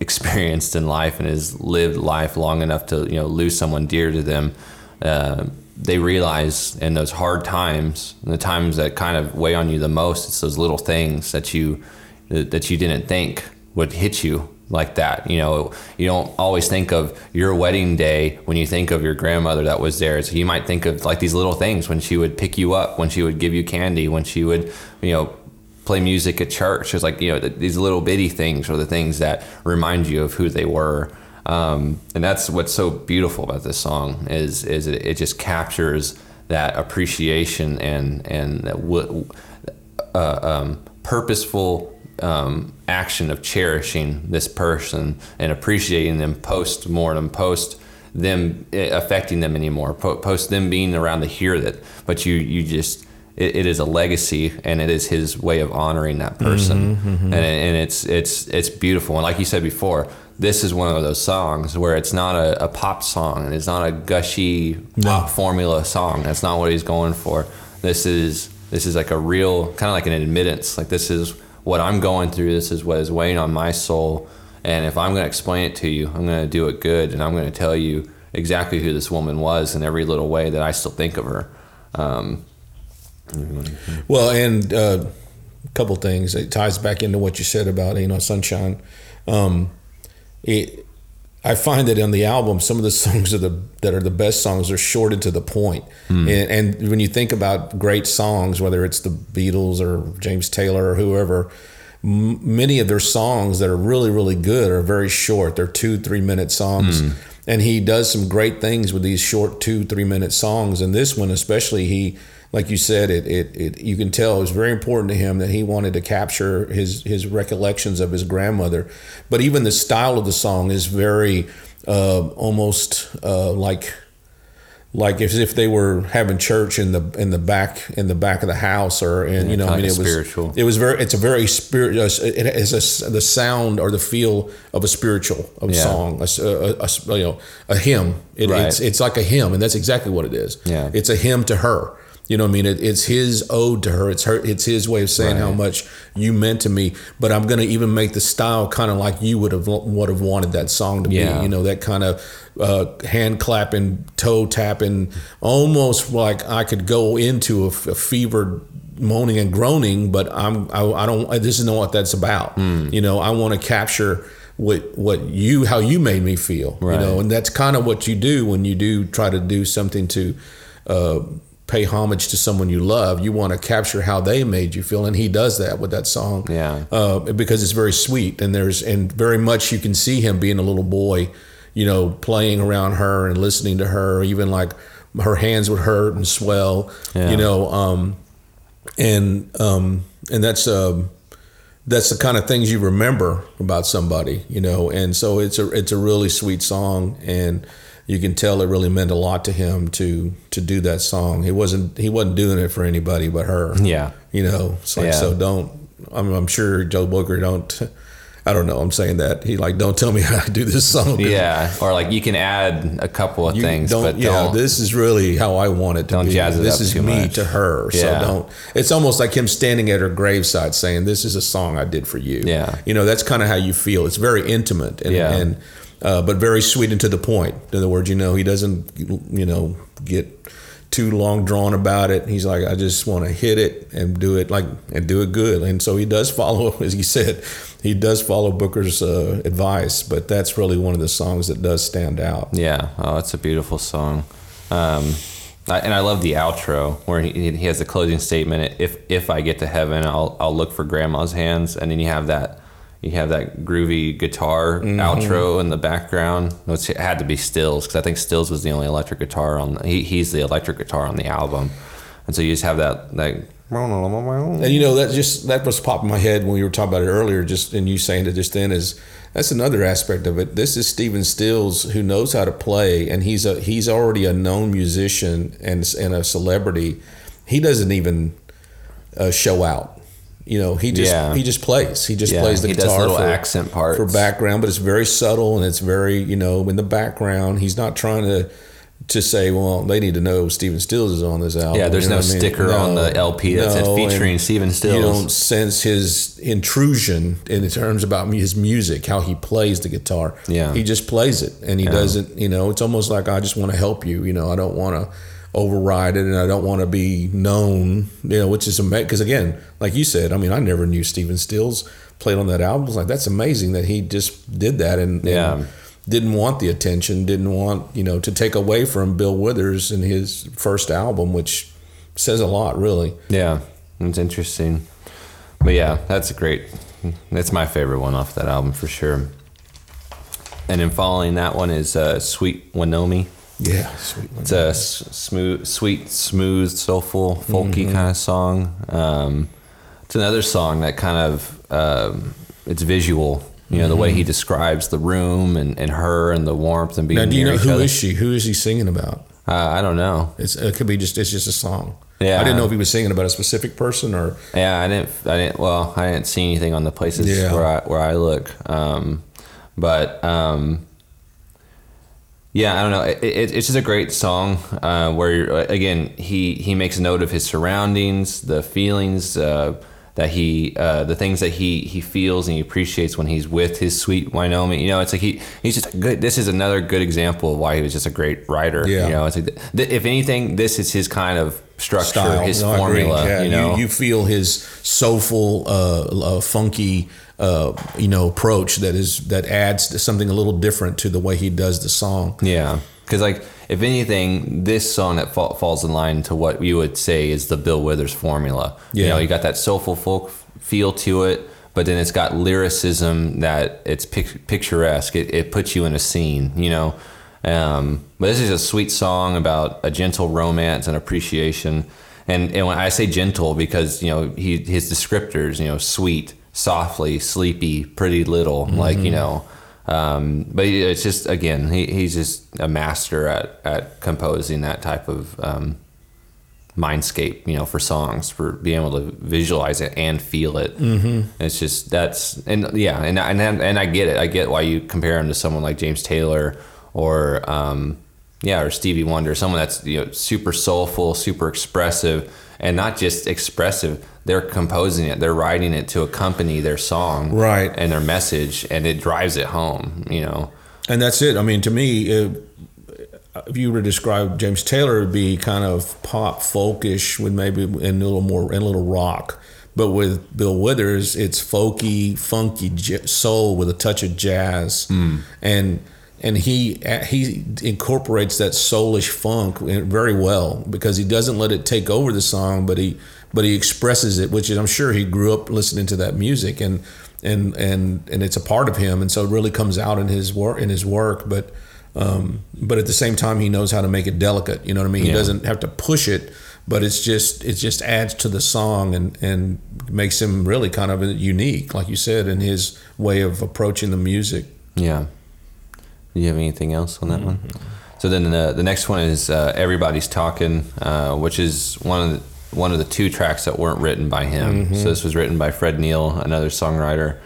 experienced in life and has lived life long enough to you know lose someone dear to them uh, they realize in those hard times the times that kind of weigh on you the most it's those little things that you that you didn't think would hit you like that. You know, you don't always think of your wedding day when you think of your grandmother that was there. So you might think of like these little things when she would pick you up, when she would give you candy, when she would, you know, play music at church. It's like, you know, these little bitty things are the things that remind you of who they were. Um, and that's what's so beautiful about this song is, is it, it just captures that appreciation and, and that w- uh, um, purposeful um, action of cherishing this person and appreciating them post mortem, post them eh, affecting them anymore, post them being around to hear that. But you you just it, it is a legacy and it is his way of honoring that person, mm-hmm, mm-hmm. And, and it's it's it's beautiful. And like you said before, this is one of those songs where it's not a, a pop song and it's not a gushy no. pop formula song. That's not what he's going for. This is this is like a real kind of like an admittance. Like this is what I'm going through. This is what is weighing on my soul. And if I'm going to explain it to you, I'm going to do it good. And I'm going to tell you exactly who this woman was in every little way that I still think of her. Um, well, and uh, a couple things. It ties back into what you said about, you know, Sunshine. Um, it, I find that on the album, some of the songs are the that are the best songs are shorted to the point. Mm. And, and, when you think about great songs, whether it's the Beatles or James Taylor or whoever, m- many of their songs that are really really good are very short. They're two three minute songs. Mm. And he does some great things with these short two three minute songs. And this one especially, he like you said, it, it, it you can tell it was very important to him that he wanted to capture his his recollections of his grandmother. But even the style of the song is very uh, almost uh, like like if, if they were having church in the in the back in the back of the house or in yeah, you know I mean it was spiritual. it was very it's a very spirit it has a, the sound or the feel of a spiritual of a yeah. song a, a, a, you know a hymn it, right. it's it's like a hymn and that's exactly what it is yeah it's a hymn to her you know what I mean? It, it's his ode to her. It's her. It's his way of saying right. how much you meant to me. But I'm gonna even make the style kind of like you would have would have wanted that song to yeah. be. You know that kind of uh, hand clapping, toe tapping, almost like I could go into a, a fevered moaning and groaning. But I'm I, I don't. This is not what that's about. Mm. You know, I want to capture what what you how you made me feel. Right. You know, and that's kind of what you do when you do try to do something to. Uh, pay homage to someone you love, you want to capture how they made you feel, and he does that with that song. Yeah, uh, because it's very sweet, and there's and very much you can see him being a little boy, you know, playing around her and listening to her, even like her hands would hurt and swell, yeah. you know, um, and um, and that's. Uh, that's the kind of things you remember about somebody, you know, and so it's a it's a really sweet song, and you can tell it really meant a lot to him to to do that song. He wasn't he wasn't doing it for anybody but her. Yeah, you know. It's like yeah. so don't. I'm, I'm sure Joe Booker don't. I don't know. I'm saying that he like don't tell me how to do this song. Yeah, or like you can add a couple of things, don't, but yeah, don't, this is really how I want it to don't be. Jazz it this is me much. to her. Yeah. So don't. It's almost like him standing at her graveside saying, "This is a song I did for you." Yeah, you know that's kind of how you feel. It's very intimate and yeah. and uh, but very sweet and to the point. In other words, you know, he doesn't, you know, get too long drawn about it. He's like, I just want to hit it and do it like and do it good. And so he does follow, as he said, he does follow Booker's uh, advice. But that's really one of the songs that does stand out. Yeah, oh, it's a beautiful song. Um, I, and I love the outro where he, he has the closing statement. If if I get to heaven, I'll I'll look for Grandma's hands, and then you have that you have that groovy guitar mm-hmm. outro in the background. It had to be Stills because I think Stills was the only electric guitar on. He, he's the electric guitar on the album, and so you just have that like. And you know that just that was popping my head when we were talking about it earlier. Just and you saying it just then is that's another aspect of it. This is Stephen Stills who knows how to play, and he's a he's already a known musician and and a celebrity. He doesn't even uh, show out you know, he just yeah. he just plays. He just yeah, plays the guitar for accent parts for background, but it's very subtle and it's very you know in the background. He's not trying to to say, well, they need to know Stephen Stills is on this album. Yeah, there's you know no sticker no, on the LP that no, said featuring Stephen Stills. You don't sense his intrusion in terms about his music, how he plays the guitar. Yeah, he just plays it, and he yeah. doesn't. You know, it's almost like I just want to help you. You know, I don't want to override it and I don't want to be known, you know, which is amazing. because again, like you said, I mean, I never knew Stephen Stills played on that album. I was like, that's amazing that he just did that and, Yeah. and didn't want the attention, didn't want you know to take away from Bill Withers and his first album, which says a lot, really. Yeah, it's interesting. But yeah, that's a great. That's my favorite one off that album for sure. And in following that one is uh, "Sweet Wanomi." Yeah, sweet. It's a s- smooth, sweet, smooth, soulful, folky kind of song. Um, it's another song that kind of um, it's visual. You know the way he describes the room and, and her and the warmth and being Now, do you know who other. is she? Who is he singing about? Uh, I don't know. It's, it could be just it's just a song. Yeah. I didn't know if he was singing about a specific person or Yeah, I didn't. I didn't. Well, I didn't see anything on the places Yeah. where I where I look. Um, but um, yeah, I don't know. It, it, it's just a great song uh, where you're, again he he makes note of his surroundings, the feelings uh, that he, uh, the things that he he feels and he appreciates when he's with his sweet Wanomi. You know, it's like he he's just good. This is another good example of why he was just a great writer. Yeah. You know, it's like th- if anything, this is his kind of structure, style. his No, formula. Yeah, you know, you, feel his soulful, uh, uh, funky, uh, you know, approach that is that adds to something a little different to the way he does the song. Yeah, because like if anything, this song that fa- falls in line to what you would say is the Bill Withers formula. Yeah. You know, you got that soulful folk feel to it, but then it's got lyricism that it's pic- picturesque. It, it puts you in a scene. You know, um, but this is a sweet song about a gentle romance and appreciation. And and when I say gentle, because you know he his descriptors, you know, sweet, softly, sleepy, pretty little, like you know. Um, but it's just again, he, he's just a master at, at composing that type of um, mindscape, you know, for songs, for being able to visualize it and feel it. Mm-hmm. It's just that's and yeah, and and and I get it. I get why you compare him to someone like James Taylor or um, yeah, or Stevie Wonder, someone that's you know super soulful, super expressive, and not just expressive. They're composing it. They're writing it to accompany their song, Right. and their message, and it drives it home. You know, And that's it. I mean, to me, if you were to describe James Taylor, it'd be kind of pop folkish with maybe and a little more and a little rock. But with Bill Withers, it's folky, funky j- soul with a touch of jazz, mm. and and he he incorporates that soulish funk very well because he doesn't let it take over the song, but he but he expresses it, which is I'm sure he grew up listening to that music and and and and it's a part of him, and so it really comes out in his work in his work, but. Um, but at the same time, he knows how to make it delicate. You know what I mean? He doesn't have to push it, but it's just it just adds to the song and and makes him really kind of unique, like you said, in his way of approaching the music. Yeah. Do you have anything else on that one? So then the the next one is uh, "Everybody's Talking," uh, which is one of the, one of the two tracks that weren't written by him. So this was written by Fred Neil, another songwriter.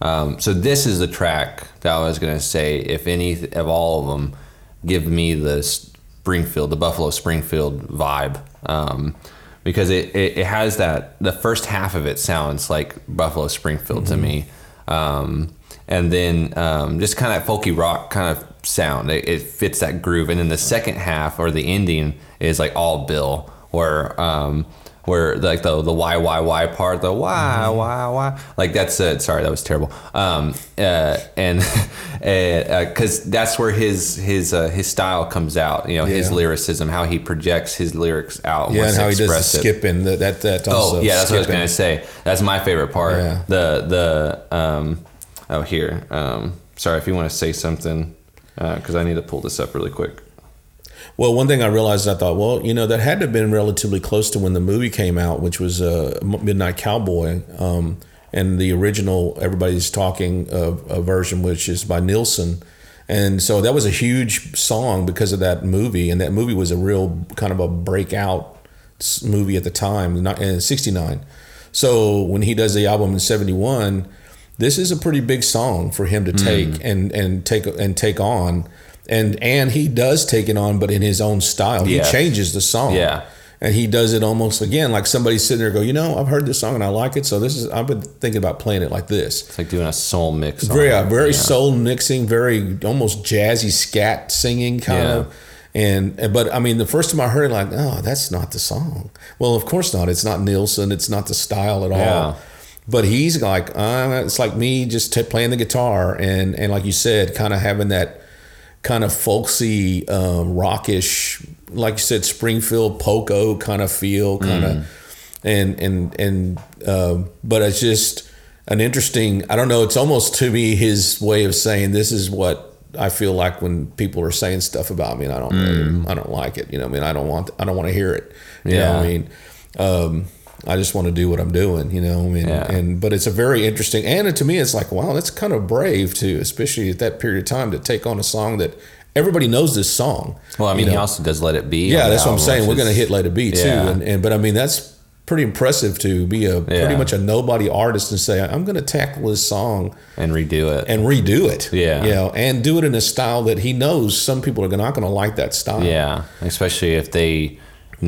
Um, so this is the track that I was gonna say. If any of all of them give me the Springfield, the Buffalo Springfield vibe, um, because it, it, it has that. The first half of it sounds like Buffalo Springfield to me, um, and then um, just kind of folky rock kind of sound. It, it fits that groove, and then the second half or the ending is like all Bill, where um, where like the the why why why part, the why why why, like that's uh, sorry that was terrible. Um, uh, and because that's where his his uh, his style comes out. You know, his Yeah. lyricism, how he projects his lyrics out. Yeah, and how he does the skipping. That that that also Oh yeah, that's what I was gonna say. That's my favorite part. Yeah. The the um oh here um sorry if you want to say something because I need to pull this up really quick. Well, one thing I realized, I thought, well, you know, that had to have been relatively close to when the movie came out, which was uh, Midnight Cowboy, um, and the original Everybody's Talking uh, uh, version, which is by Nilsson. And so that was a huge song because of that movie, and that movie was a real kind of a breakout movie at the time, in '69. So when he does the album in '71, this is a pretty big song for him to take and and take and take on, and and he does take it on, but in his own style. Yeah. He changes the song. Yeah. And he does it almost again like somebody sitting there go, you know, I've heard this song and I like it, so this is I've been thinking about playing it like this. It's like doing a soul mix. Very, uh, very Yeah. soul mixing, very almost jazzy scat singing kind Yeah. of. And and- but I mean, the first time I heard it, like, oh, that's not the song. Well, of course not. It's not Nilsson. It's not the style at all. Yeah. But he's like uh, it's like me just t- playing the guitar and and like you said kind of having that kind of folksy um, rockish like you said springfield poco kind of feel kind of and and and um, but it's just an interesting i don't know it's almost to me his way of saying this is what I feel like when people are saying stuff about me and I don't really, I don't like it. You know, I mean, I don't want I don't want to hear it. You know, what I mean, um, I just want to do what I'm doing. You know, I mean, Yeah. and but it's a very interesting and to me it's like wow, that's kind of brave too, especially at that period of time to take on a song that everybody knows this song. Well, I mean, you he also does "Let It Be." Yeah, that's what I'm saying. We're going to hit Let It Be too, Yeah. and, and but I mean that's pretty impressive to be a pretty much a nobody artist and say I'm going to tackle this song and redo it. and redo it. Yeah. you know, and do it in a style that he knows some people are not going to like that style. Yeah, especially if they,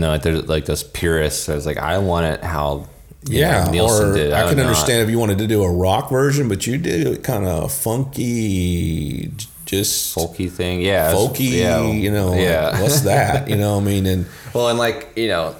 know, they're like those purists. I was like, I want it how, Yeah, know, Nilsson or did. I, would can not. understand if you wanted to do a rock version, but you did it kind of funky, just folky thing. Yeah, folky. Yeah, you know, like, yeah. what's that? You know, what I mean, and Well, and like you know,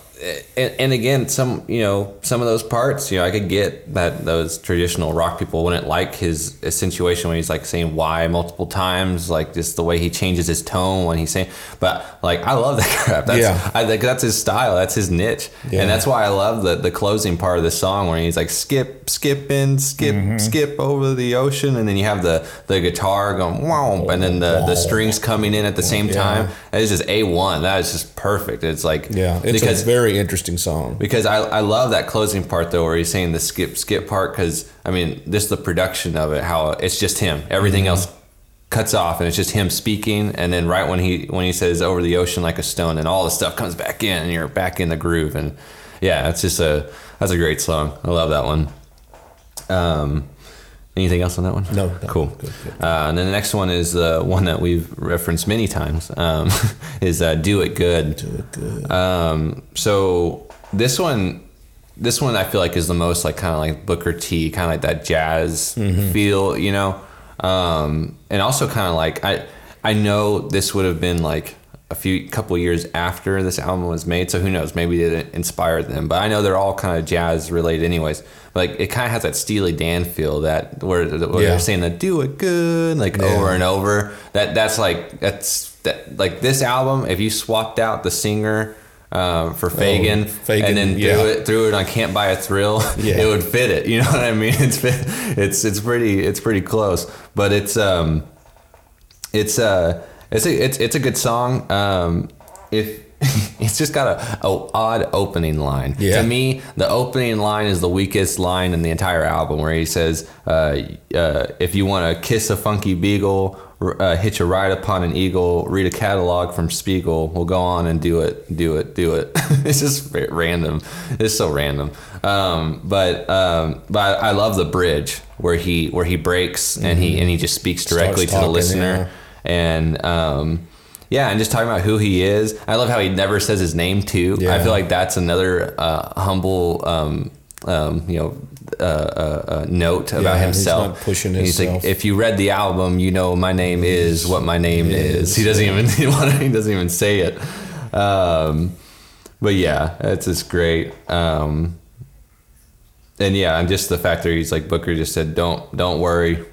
and, and again, some you know, some of those parts, you know, I could get that those traditional rock people wouldn't like his, situation when he's like saying why multiple times, like just the way he changes his tone when he's saying. But like, I love that crap. That's, Yeah. I think that's his style. That's his niche, Yeah. and that's why I love the the closing part of the song where he's like skip, skip in, skip, Mm-hmm. skip over the ocean, and then you have the the guitar going wow, and then the the strings coming in at the same Yeah. time. It's just a one. That is just perfect. It's like yeah, it's because a very interesting song. because I, I love that closing part though where he's saying the skip skip part because I mean this the production of it how it's just him everything Mm-hmm. else cuts off and it's just him speaking and then right when he when he says over the ocean like a stone and all the stuff comes back in and you're back in the groove and yeah it's just a that's a great song I love that one um anything else on that one No, no, cool good, good. uh, and then the next one is uh, one that we've referenced many times um, is uh, do it good Do it good. um, so this one, this one I feel like is the most like kind of like Booker T, kind of like that jazz Mm-hmm. feel, you know, um, and also kind of like I, I know this would have been like a few couple years after this album was made, so who knows? Maybe it inspired them, but I know they're all kind of jazz related, anyways. But like it kind of has that Steely Dan feel that where, where Yeah. they're saying that "do it good" like Yeah. over and over. That that's like that's that like this album. If you swapped out the singer uh, for Fagen, Oh, Fagen, and then yeah. threw it threw it on "Can't Buy a Thrill," it would fit it. You know what I mean? It's fit, it's it's pretty it's pretty close, but it's um it's uh it's a it's it's a good song. Um, if it's just got a, a odd opening line. Yeah. To me, the opening line is the weakest line in the entire album, where he says, uh, uh, "If you want to kiss a funky beagle, r- uh, hitch a ride upon an eagle, read a catalog from Spiegel, we'll go on and do it, do it, do it." it's just random. It's so random. Um, but um, but I love the bridge where he where he breaks and he and he just speaks directly Starts to the listener yeah. And um, yeah, and just talking about who he is. I love how he never says his name too. I feel like that's another uh, humble, um, um, you know, uh, uh, uh, note about Yeah, he's himself. not pushing He's like, if you read the album, you know my name is what my name is. He doesn't even he doesn't even say it. Um, but yeah, it's just great. Um, and yeah, and just the fact that he's like Booker just said, don't don't worry,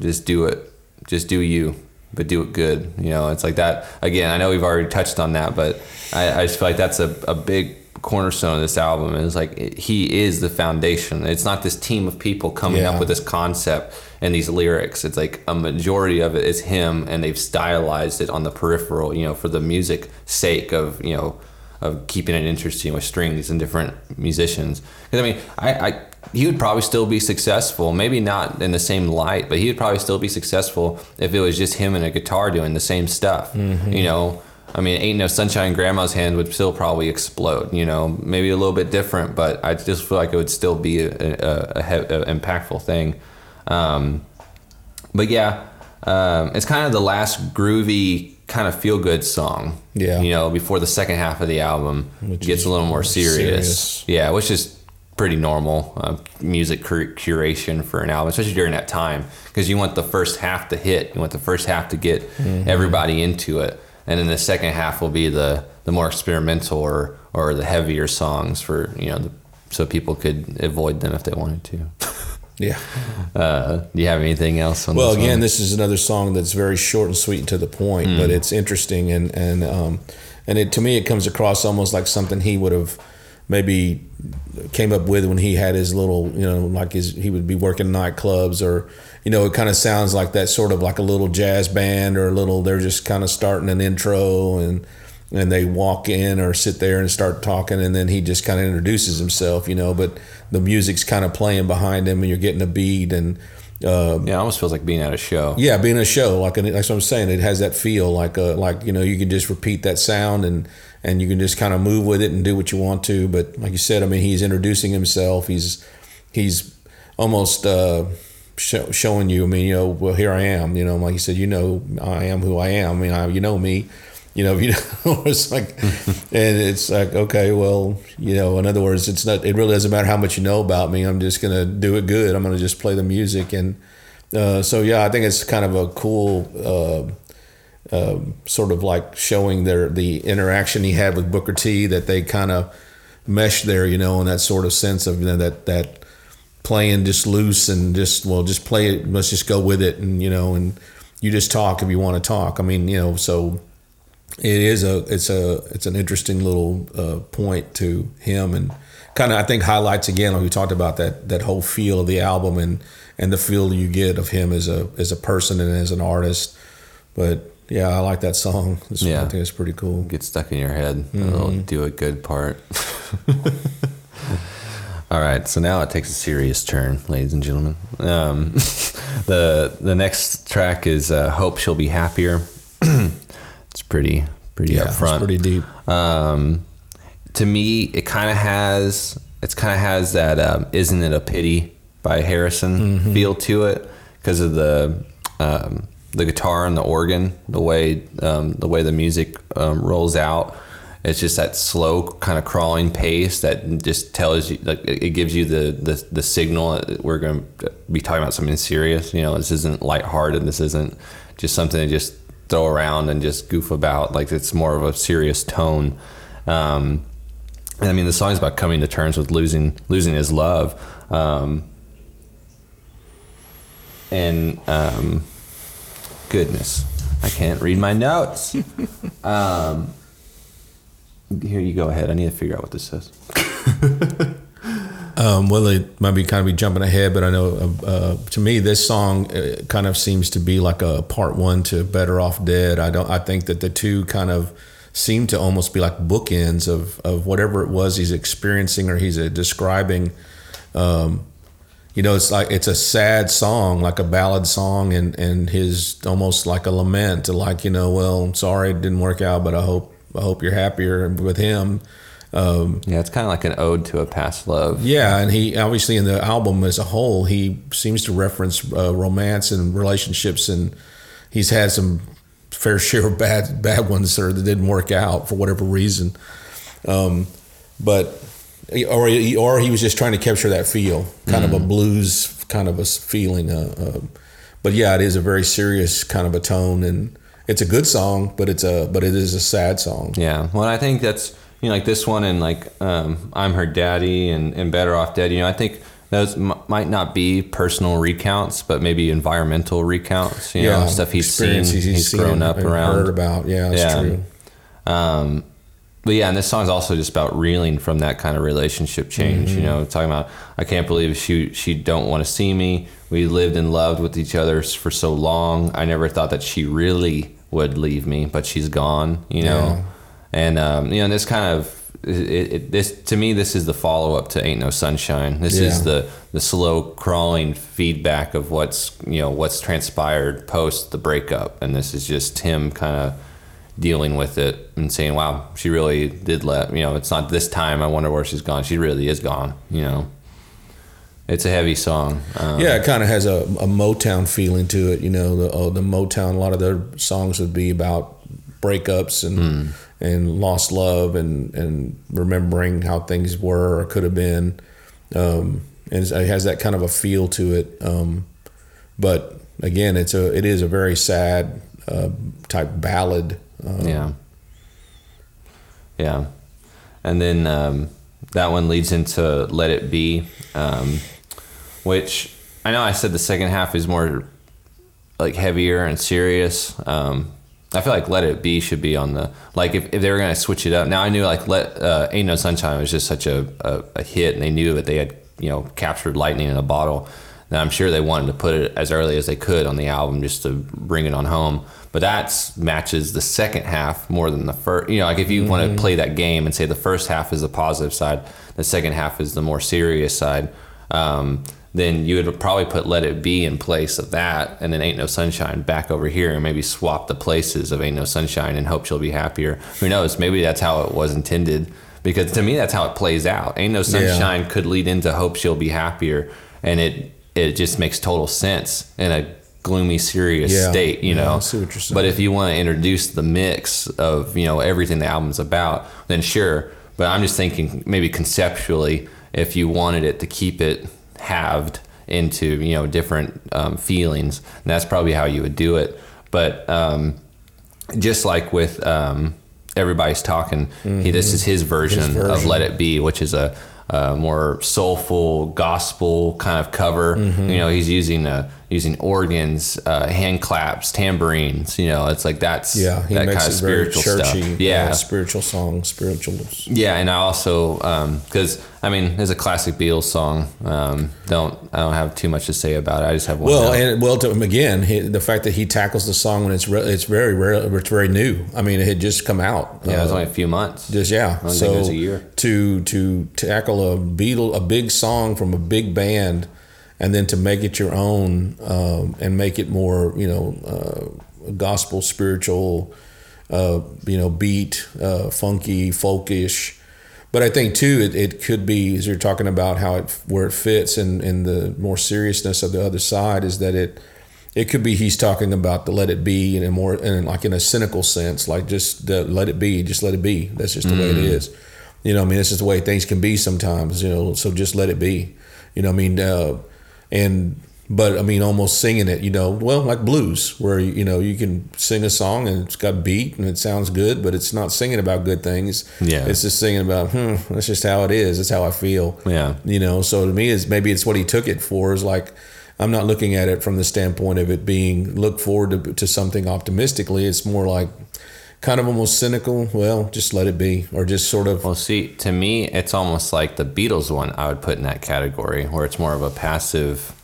just do it, just do you, but do it good. You know, it's like that again. I know we've already touched on that, but I, I just feel like that's a, a big cornerstone of this album. Is like it- he is the foundation. It's not this team of people coming Yeah. up with this concept and these lyrics. It's like a majority of it is him, and they've stylized it on the peripheral. You know, for the music sake of you know of keeping it interesting with strings and different musicians. Because I mean, I, I he would probably still be successful. Maybe not in the same light, but he would probably still be successful if it was just him and a guitar doing the same stuff. You know. I mean, ain't no sunshine. Grandma's hand would still probably explode. You know, maybe a little bit different, but I just feel like it would still be a, a, a, he- a impactful thing. Um, but yeah, um, it's kind of the last groovy kind of feel good song. Yeah. You know, before the second half of the album Which gets a little more more serious. serious. Yeah, which is pretty normal uh, music cur- curation for an album, especially during that time, because you want the first half to hit. You want the first half to get Mm-hmm. everybody into it, and then the second half will be the the more experimental or or the heavier songs for you know the so people could avoid them if they wanted to. Yeah. Uh, do you have anything else on Well, this again, one? this is another song that's very short and sweet and to the point, Hmm. but it's interesting and and um, and it to me it comes across almost like something he would have maybe came up with when he had his little you know like his he would be working nightclubs or you know it kind of sounds like that sort of like a little jazz band or a little they're just kind of starting an intro and and they walk in or sit there and start talking and then he just kind of introduces himself you know but the music's kind of playing behind him and you're getting a beat and uh, yeah, it almost feels like being at a show. yeah, being a show, like an, that's what I'm saying. It has that feel, like a, like you know, you can just repeat that sound and and you can just kind of move with it and do what you want to. But like you said, I mean, he's introducing himself. He's he's almost uh, show, showing you. I mean, you know, well, here I am. You know, like you said, you know, I am who I am. I mean, I, you know me. You know, you know, it's like, and it's like, okay, well, you know, in other words, it's not. It really doesn't matter how much you know about me. I'm just gonna do it good. I'm gonna just play the music and. Uh, so yeah, I think it's kind of a cool uh, uh, sort of like showing their the interaction he had with Booker T that they kind of mesh there, you know, in that sort of sense of you know that that playing just loose and just well just play it. Let's just go with it, and you know, and you just talk if you want to talk. I mean, you know, so it is a it's a it's an interesting little uh, point to him and kind of I think highlights again we talked about that that whole feel of the album and and the feel you get of him as a as a person and as an artist. But yeah, I like that song. It's, Yeah. I think it's pretty cool. Get stuck in your head. Mm-hmm. It'll do a good part. All right, so now it takes a serious turn, ladies and gentlemen. Um, the the next track is uh, "Hope She'll Be Happier." it's pretty pretty Yeah, it's upfront. pretty deep. Um, to me, it kind of has it's kind of has that um, "Isn't It a Pity" by Harrison Mm-hmm. feel to it because of the um, the guitar and the organ, the way um, the way the music um, rolls out. It's just that slow kind of crawling pace that just tells you like it gives you the the, the signal that we're going to be talking about something serious. You know, this isn't lighthearted. This isn't just something to just throw around and just goof about. Like it's more of a serious tone. Um, and I mean, the song's about coming to terms with losing losing his love. Um, and um, goodness, I can't read my notes. um, here you go ahead. I need to figure out what this says. Um, well, it might be kind of be jumping ahead, but I know uh, uh, to me this song uh, kind of seems to be like a part one to "Better Off Dead." I don't. I think that the two kind of seem to almost be like bookends of of whatever it was he's experiencing or he's uh, describing. Um, you know, it's like it's a sad song, like a ballad song, and and his almost like a lament, like you know, well, I'm sorry it didn't work out, but I hope I hope you're happier with him. Um, Yeah, it's kind of like an ode to a past love. yeah, and he obviously in the album as a whole, he seems to reference uh, romance and relationships, and he's had some fair share of bad bad ones or that didn't work out for whatever reason. Um, but or he, or he was just trying to capture that feel, kind of a blues kind of a feeling. Uh, uh, but yeah, it is a very serious kind of a tone, and it's a good song, but it's a but it is a sad song. Yeah. Well, I think that's you know like this one and like um, I'm her daddy and, and better off dead. You know, I think those m- might not be personal recounts, but maybe environmental recounts. You know, stuff he's seen, he's, seen grown up around. heard about. Yeah, that's Yeah. true. Um, but yeah, and this song's also just about reeling from that kind of relationship change. Mm-hmm. You know, talking about I can't believe she she don't want to see me. We lived and loved with each other for so long. I never thought that she really would leave me, but she's gone. You know, Yeah. and um, you know this kind of it, it, this to me this is the follow up to Ain't No Sunshine. This is the the slow crawling feedback of what's you know what's transpired post the breakup, and this is just him kind of dealing with it and saying, "Wow, she really did let you know." It's not this time. I wonder where she's gone. She really is gone. You know, it's a heavy song. Um, Yeah, it kind of has a, a Motown feeling to it. You know, the oh, the Motown. A lot of their songs would be about breakups and and lost love and and remembering how things were or could have been. Um, and it has that kind of a feel to it. Um, but again, it's a it is a very sad uh, type ballad. Um, yeah, yeah, and then um, that one leads into Let It Be, um, which I know I said the second half is more like heavier and serious. Um, I feel like Let It Be should be on the like if, if they were gonna switch it up. Now I knew like Let uh, Ain't No Sunshine was just such a, a, a hit, and they knew that they had you know captured lightning in a bottle. And I'm sure they wanted to put it as early as they could on the album just to bring it on home. But that matches the second half more than the first. You know, like if you want to play that game and say the first half is the positive side, the second half is the more serious side. Um, then you would probably put Let It Be in place of that, and then Ain't No Sunshine back over here, and maybe swap the places of Ain't No Sunshine and hope she'll be happier. Who knows? Maybe that's how it was intended. Because to me, that's how it plays out. Ain't No Sunshine could lead into Hope She'll Be Happier, and it it just makes total sense in a gloomy, serious Yeah. state, you Yeah, know. I see what you're saying. But if you want to introduce the mix of you know everything the album's about, then sure. But I'm just thinking maybe conceptually, if you wanted it to keep it halved into you know different um, feelings, that's probably how you would do it. But um, just like with um, everybody's talking, he, this is his version, His of "Let It Be," which is a, a more soulful gospel kind of cover. Mm-hmm. You know, he's using uh, using organs, uh, hand claps, tambourines. You know, it's like that's Yeah, he that makes kind of spiritual churchy. stuff. Yeah, spiritual songs, spirituals. yeah, and I also because I mean, there's a classic Beatles song. Um, don't I don't have too much to say about it. I just have one. Well, note. and well, to him again, he, the fact that he tackles the song when it's re- it's very rare, it's very new. I mean, it had just come out. yeah, it was Uh, only a few months. just yeah. so it was a year. to to tackle a Beatle, a big song from a big band, and then to make it your own um, and make it more, you know, uh, gospel, spiritual, uh, you know, beat, uh, funky, folkish. But I think too, it, it could be as you're talking about how it where it fits and in, the more seriousness of the other side is that it it could be he's talking about the let it be in a more in like in a cynical sense, like just the let it be, just let it be. That's just the way it is. You know, I mean, this is the way things can be sometimes. You know, so just let it be. You know, I mean, uh, and but I mean, almost singing it. You know, well, like blues, where you know you can sing a song and it's got beat and it sounds good, but it's not singing about good things. Yeah. it's just singing about, hmm, that's just how it is. That's how I feel Yeah. you know so to me is maybe it's what he took it for is like i'm not looking at it from the standpoint of it being look forward to, to something optimistically it's more like kind of almost cynical well just let it be or just sort of Well, see, to me, it's almost like the Beatles one I would put in that category, where it's more of a passive,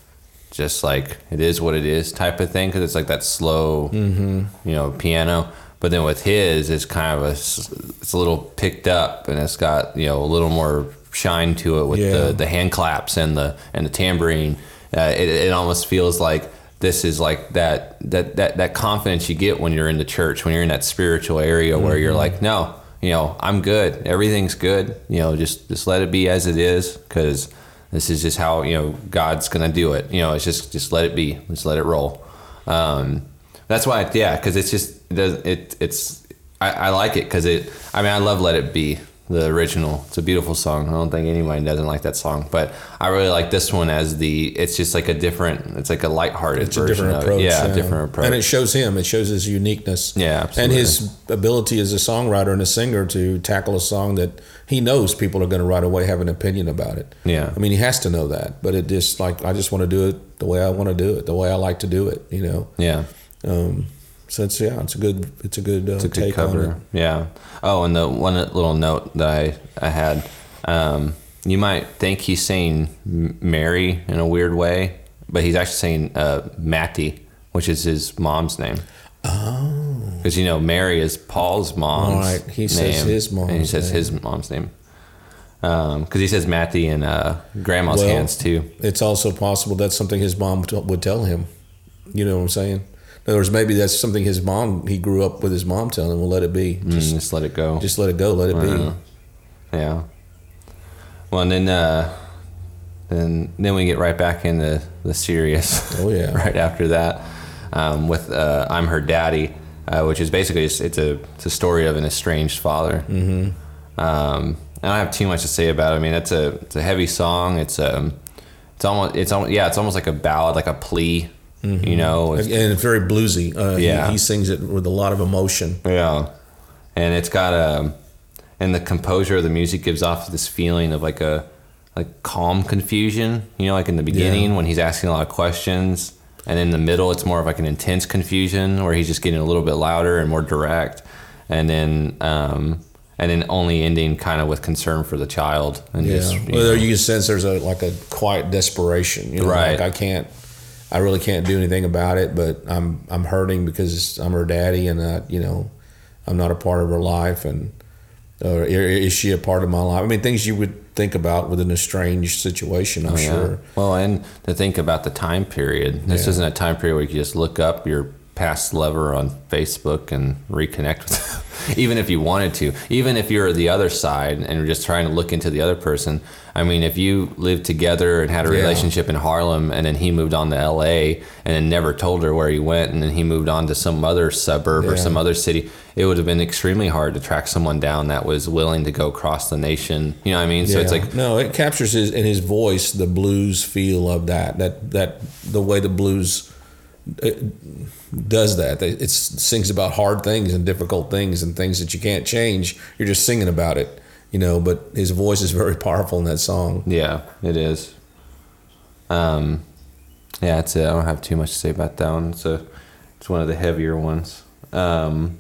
just like it is what it is type of thing, because it's like that slow, you know, piano. But then with his, it's kind of a, it's a little picked up, and it's got you know a little more shine to it with Yeah. the the hand claps and the and the tambourine. Uh, it, it almost feels like this is like that that that that confidence you get when you're in the church, when you're in that spiritual area where you're like, no, you know, I'm good, everything's good. You know, just just let it be as it is, because this is just how you know God's gonna do it. You know, it's just just let it be, just let it roll. Um, that's why, yeah, because it's just it, it it's I, I like it because it. I mean, I love Let It Be, the original. It's a beautiful song. I don't think anybody doesn't like that song, but I really like this one as the. It's just like a different. It's like a lighthearted it's a version different of approach it. Yeah, a different approach. and it shows him it shows his uniqueness Yeah, absolutely. and his ability as a songwriter and a singer to tackle a song that he knows people are going to right away have an opinion about it Yeah. i mean he has to know that but it just like i just want to do it the way i want to do it the way i like to do it you know yeah. Um, so it's yeah, it's a good it's a good, uh, It's a good take on it. cover. Yeah. Oh, and the one little note that I I had, um, you might think he's saying Mary in a weird way, but he's actually saying uh, Mattie, which is his mom's name. Oh, Because you know Mary is Paul's mom's Right, he says his his and he says name. his mom's name. Because he says Mattie in uh, Grandma's Well, hands too. it's also possible that's something his mom would tell him. You know what I'm saying? In other words, maybe that's something his mom he grew up with his mom telling him. Well, let it be. Mm, Just Just, let it go. just let it go. Let it be. Yeah. Well, and then uh, then then we get right back into the serious. Oh, yeah. right after that, um, with uh, I'm her daddy, uh, which is basically it's, it's a it's a story of an estranged father. Mm-hmm. Um, I don't have too much to say about it. I mean, it's a it's a heavy song. It's um it's almost it's almost yeah it's almost like a ballad, like a plea. You know, and It's- very bluesy. Uh, he- Yeah. he, sings it with a lot of emotion. yeah, and it's got a and the composure of the music gives off this feeling of like a like calm confusion. You know, like in the beginning Yeah. when he's asking a lot of questions, and in the middle it's more of like an intense confusion where he's just getting a little bit louder and more direct, and then um, and then only ending kind of with concern for the child and Yeah. just you well, know, you can sense there's a like a quiet desperation. You know, Right. Like I can't, I really can't do anything about it, but I'm I'm hurting because I'm her daddy, and that you know, I'm not a part of her life, and uh, or is she a part of my life? I mean, things you would think about within a strange situation. I'm Oh, yeah. sure. Well, and to think about the time period, this Yeah. isn't a time period where you can just look up your past lover on Facebook and reconnect with them. even if you wanted to. Even if you're the other side and you're just trying to look into the other person. I mean, if you lived together and had a Yeah. relationship in Harlem and then he moved on to LA and then never told her where he went and then he moved on to some other suburb or some other city, it would have been extremely hard to track someone down that was willing to go across the nation. You know what I mean? So it's like no, it captures his in his voice the blues feel of that. That that the way the blues does that. It sings about hard things and difficult things and things that you can't change. You're just singing about it, you know. But his voice is very powerful in that song. Yeah, it is. Um, yeah, that's it. I don't have too much to say about that one. It's a, it's one of the heavier ones. Um,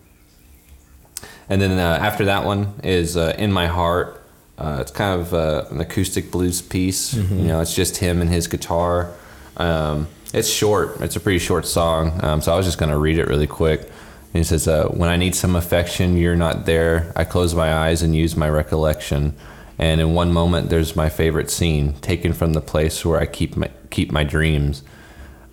and then uh, after that one is uh, "In My Heart." Uh, it's kind of uh, an acoustic blues piece. You know, it's just him and his guitar. Um, it's short. It's a pretty short song. Um, so I was just gonna read it really quick. And it says, uh, "When I need some affection, you're not there. I close my eyes and use my recollection." And in one moment, there's my favorite scene, taken from the place where I keep my keep my dreams.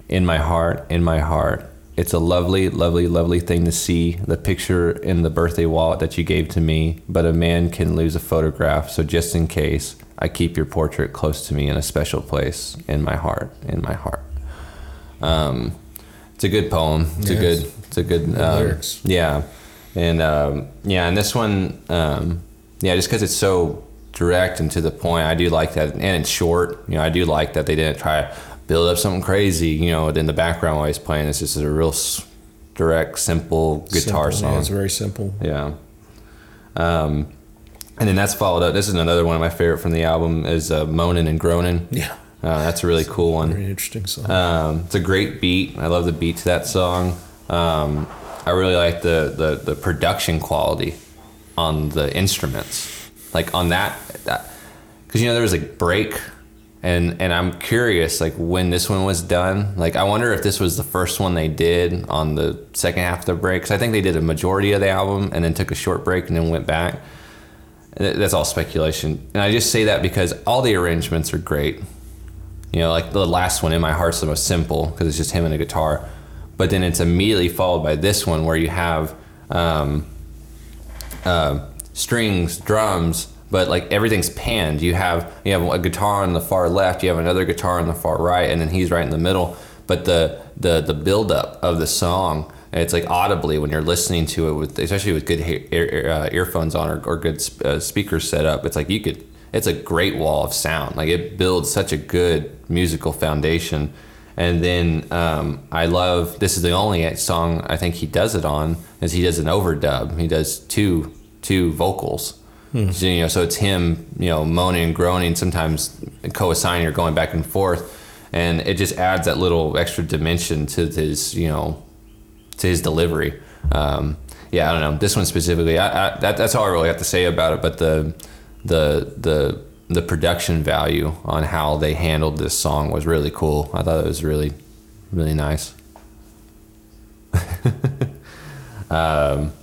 In my heart, in my heart. It's a lovely, lovely, lovely thing to see the picture in the birthday wallet that you gave to me. But a man can lose a photograph, so just in case, I keep your portrait close to me in a special place in my heart, in my heart. Um, it's a good poem. It's a good. It's a good. Um, lyrics. yeah, and um, yeah, and this one, um, yeah, just because it's so direct and to the point, I do like that, and it's short. You know, I do like that they didn't try to build up something crazy. You know, in the background while he's playing. It's just a real s- direct, simple guitar Simple, yeah, song. it's very simple. Yeah. Um, and then that's followed up. This is another one of my favorite from the album is uh, "Moaning and Groaning." Yeah, Uh, that's a really cool one. very interesting song. Um, it's a great beat. I love the beat to that song. Um, I really like the, the, the production quality on the instruments. Like on that, because you know there was a break, and and I'm curious like when this one was done. Like I wonder if this was the first one they did on the second half of the break. Because I think they did a majority of the album and then took a short break and then went back. That's all speculation, and I just say that because all the arrangements are great. You know, like the last one, In My Heart's the most simple because it's just him and a guitar. But then it's immediately followed by this one where you have um, uh, strings, drums, but like everything's panned. You have you have a guitar on the far left, you have another guitar on the far right, and then he's right in the middle. But the the the buildup of the song, it's like audibly when you're listening to it with, especially with good ear, ear- uh, earphones on or, or good uh, speakers set up. It's like you could. It's a great wall of sound. Like it builds such a good musical foundation. And then um, I love this is the only song I think he does it on is he does an overdub. He does two two vocals. So, you know, so it's him, you know, moaning and groaning, sometimes co-assigning or going back and forth, and it just adds that little extra dimension to his, you know, to his delivery. Um, yeah, I don't know this one specifically. I, I, that, that's all I really have to say about it. But the the the the production value on how they handled this song was really cool. I thought it was really really nice. um,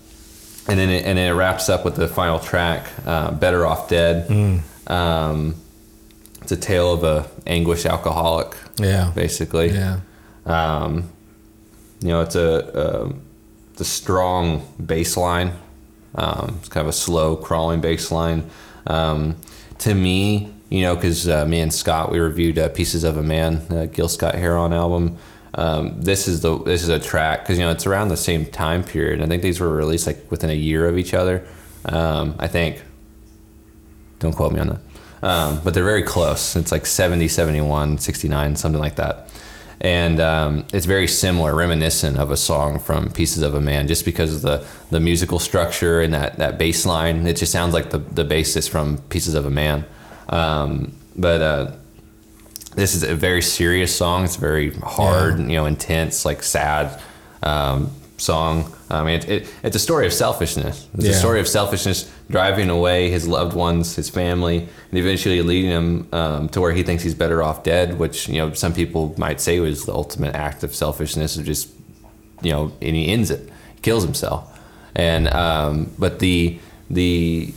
and then it, and then it wraps up with the final track, uh, "Better Off Dead." Um, it's a tale of a anguished alcoholic, yeah, basically. yeah, Um, you know, it's a, um it's a strong bass line. Um, it's kind of a slow crawling bass line. Um, to me, you know, because uh, me and Scott we reviewed uh, "Pieces of a Man," uh, Gil Scott Heron album. Um, this is the this is a track because you know it's around the same time period. I think these were released like within a year of each other. Um, I think. Don't quote me on that. Um, but they're very close. It's like 70, 71, 69, something like that. And um, it's very similar, reminiscent of a song from Pieces of a Man, just because of the the musical structure and that that bass line. It just sounds like the the bassist from Pieces of a Man. Um, but uh, this is a very serious song. It's very hard, Yeah. you know, intense, like sad um, song. I mean, it, it, it's a story of selfishness. It's a story of selfishness driving away his loved ones, his family, and eventually leading him um, to where he thinks he's better off dead. Which you know, some people might say was the ultimate act of selfishness, of just you know, and he ends it, he kills himself. And um, but the the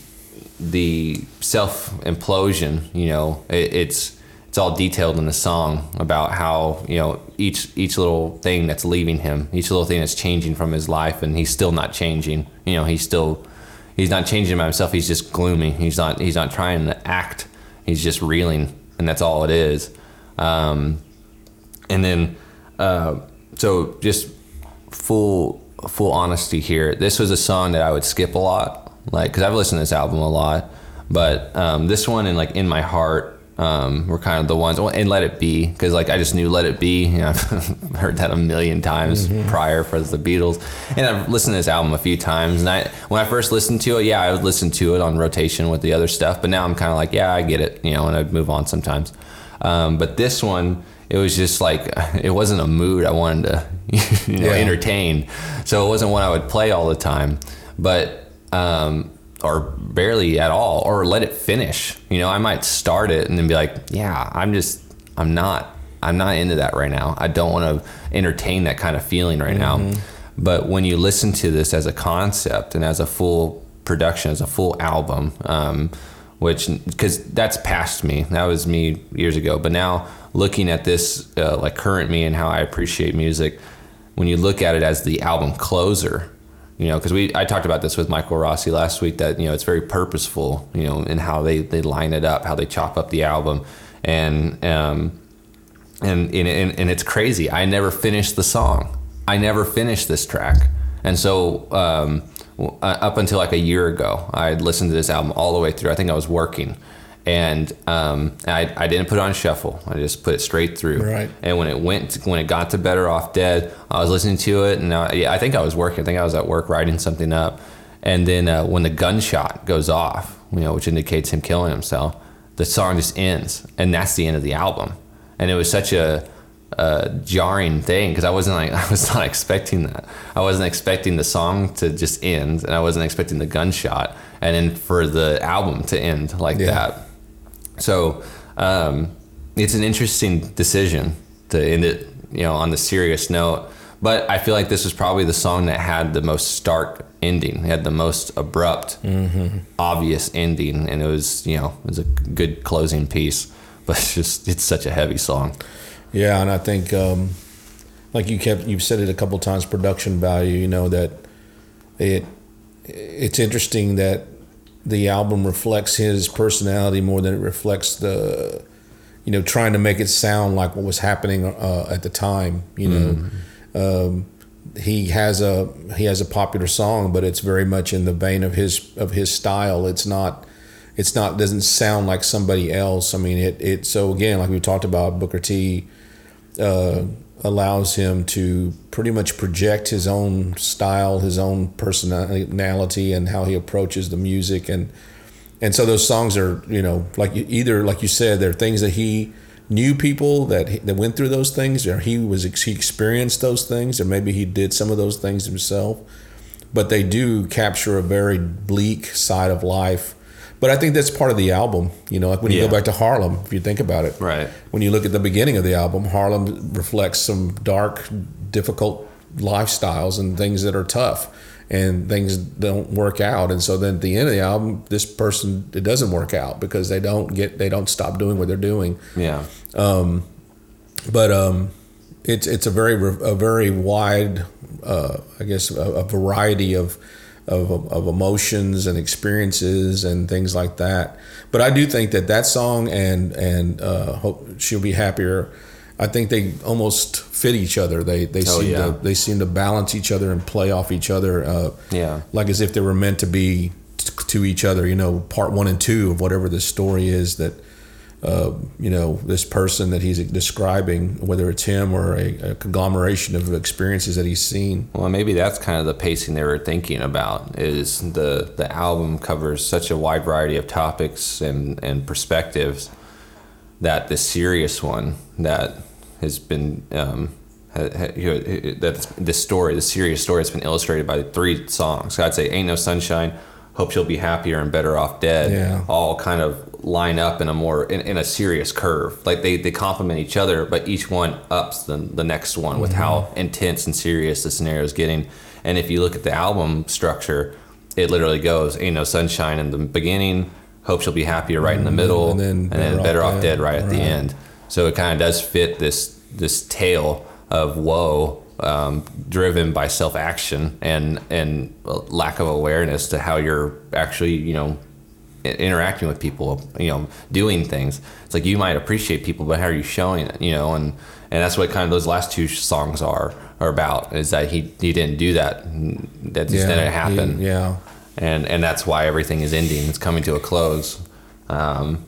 the self implosion, you know, it, it's it's all detailed in the song about how you know each each little thing that's leaving him, each little thing that's changing from his life, and he's still not changing. You know, he's still he's not changing by himself. He's just gloomy. He's not he's not trying to act. He's just reeling, and that's all it is. Um, and then uh, so just full full honesty here this was a song that i would skip a lot like because i've listened to this album a lot but um, this one and like in my heart um, were kind of the ones and let it be because like i just knew let it be you know, i've heard that a million times prior for the beatles and i've listened to this album a few times and i when i first listened to it yeah i would listen to it on rotation with the other stuff but now i'm kind of like yeah i get it you know and i'd move on sometimes um, but this one it was just like it wasn't a mood I wanted to you know Yeah. entertain. So it wasn't one I would play all the time, but um, or barely at all, or let it finish. You know, I might start it and then be like, yeah, I'm just I'm not I'm not into that right now. I don't want to entertain that kind of feeling right now. But when you listen to this as a concept and as a full production, as a full album, um, which because that's past me. That was me years ago. But now looking at this, uh, like current me and how I appreciate music, when you look at it as the album closer, you know, because we I talked about this with Michael Rossi last week that you know it's very purposeful, you know, in how they they line it up, how they chop up the album, and um, and and, and, and it's crazy. I never finished the song. I never finished this track, and so um, uh, up until like a year ago, I had listened to this album all the way through. I think I was working, and um, I I didn't put on shuffle. I just put it straight through. Right. And when it went, when it got to Better Off Dead, I was listening to it, and I, yeah, I think I was working. I think I was at work writing something up, and then uh, when the gunshot goes off, you know, which indicates him killing himself, the song just ends, and that's the end of the album. And it was such a, a jarring thing because I wasn't like I was not expecting that. I wasn't expecting the song to just end, and I wasn't expecting the gunshot, and then for the album to end like Yeah. that. So um, it's an interesting decision to end it, you know, on the serious note. But I feel like this was probably the song that had the most stark ending. It had the most abrupt, obvious ending, and it was, you know, it was a good closing piece. But it's just, it's such a heavy song. Yeah, and I think, um, like you kept, you've said it a couple times, production value. You know that it, it's interesting that the album reflects his personality more than it reflects the, you know, trying to make it sound like what was happening uh, at the time. You know, um, he has a he has a popular song, but it's very much in the vein of his of his style. It's not it's not doesn't sound like somebody else. I mean, it it so again, like we talked about, Booker T uh, allows him to pretty much project his own style, his own personality, and how he approaches the music, and and so those songs are you know like either like you said, they're things that he knew people that that went through those things, or he was he experienced those things, or maybe he did some of those things himself but they do capture a very bleak side of life. But I think that's part of the album. You know, like when you Yeah. go back to Harlem, if you think about it. Right. When you look at the beginning of the album, Harlem reflects some dark, difficult lifestyles and things that are tough and things don't work out. And so then at the end of the album, this person it doesn't work out because they don't get they don't stop doing what they're doing Yeah. um, but um, it's it's a very a very wide, uh, I guess, a, a variety of, of of emotions and experiences and things like that. But I do think that that song and and uh, hope she'll be happier. I think they almost fit each other. They they Oh, seem yeah. to they seem to balance each other and play off each other. Uh, Yeah. like as if they were meant to be t- to each other. You know, part one and two of whatever the story is that you know, this person that he's describing, whether it's him or a, a, conglomeration of experiences that he's seen. Well, maybe that's kind of the pacing they were thinking about. Is the the album covers such a wide variety of topics and and perspectives that the serious one that has been um, that this story, the serious story, has been illustrated by three songs. So I'd say "Ain't No Sunshine," "Hope She'll Be Happier," and "Better Off Dead." Yeah. All kind of line up in a more in, in, a serious curve. Like they, they complement each other, but each one ups the, the next one with mm-hmm. how intense and serious the scenario is getting. And if you look at the album structure, it literally goes "Ain't No Sunshine" in the beginning, "Hope She'll Be Happier" right in the mm-hmm. middle, and then and "Better, then off, better dead. off dead right at right. the end. So it kind of does fit this this tale of woe um, driven by self action and and lack of awareness to how you're actually you know interacting with people, you know, doing things. It's like you might appreciate people, but how are you showing it? You know, and and that's what kind of those last two songs are are about. Is that he he didn't do that. That just yeah, didn't happen. He, yeah. And and that's why everything is ending. It's coming to a close. Because um,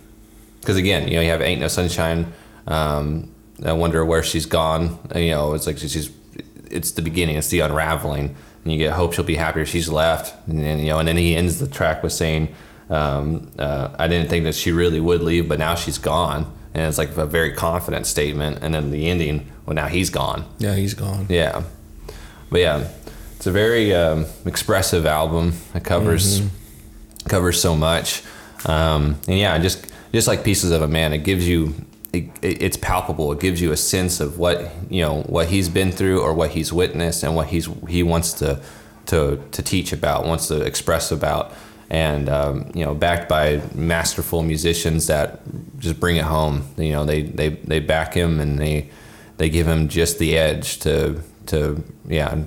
again, you know, you have "Ain't No Sunshine." Um, I wonder where she's gone. You know, it's like she's. It's the beginning. It's the unraveling. And you get hope she'll be happier. She's left, and then, you know, and then he ends the track with saying, um, uh, I didn't think that she really would leave, but now she's gone. And it's like a very confident statement. And then the ending, well, now he's gone. Yeah, he's gone. Yeah. But yeah, it's a very um, expressive album. It covers mm-hmm. covers so much. Um, and yeah, just just like Pieces of a Man, it gives you it, it's palpable. It gives you a sense of what you know what he's been through or what he's witnessed and what he's he wants to to to teach about, wants to express about and um, you know backed by masterful musicians that just bring it home. You know they they they back him and they they give him just the edge to to yeah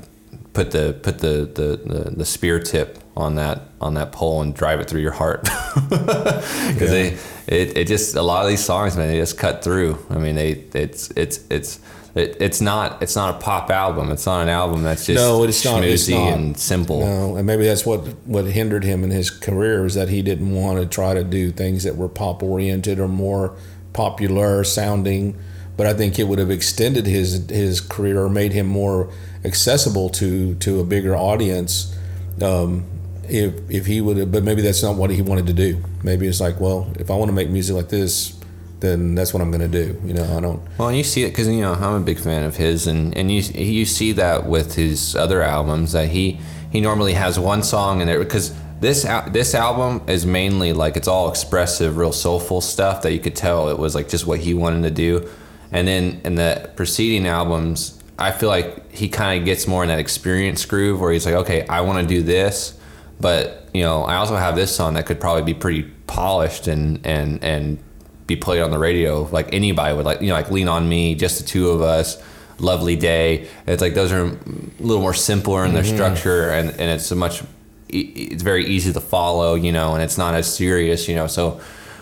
put the put the the the, the spear tip on that on that pole and drive it through your heart because yeah. they it, it just a lot of these songs man they just cut through i mean they it's it's it's it, it's not it's not a pop album. It's not an album that's just no, it's not, it's not. and simple. No, and maybe that's what what hindered him in his career is that he didn't want to try to do things that were pop oriented or more popular sounding. But I think it would have extended his his career or made him more accessible to to a bigger audience. Um, if if he would have, but maybe that's not what he wanted to do. Maybe it's like, well, if I want to make music like this, then that's what I'm going to do. You know, I don't. Well, and you see it because you know I'm a big fan of his, and and you you see that with his other albums that he he normally has one song in there because this this album is mainly like it's all expressive, real soulful stuff that you could tell it was like just what he wanted to do, and then in the preceding albums, I feel like he kind of gets more in that experience groove where he's like, okay, I want to do this, but you know, I also have this song that could probably be pretty polished and and and be played on the radio. Like anybody would like, you know, like Lean on Me, just the two of us, Lovely Day. It's like those are a little more simpler in their mm-hmm. structure, and and it's a much, it's very easy to follow, you know, and it's not as serious, you know. So,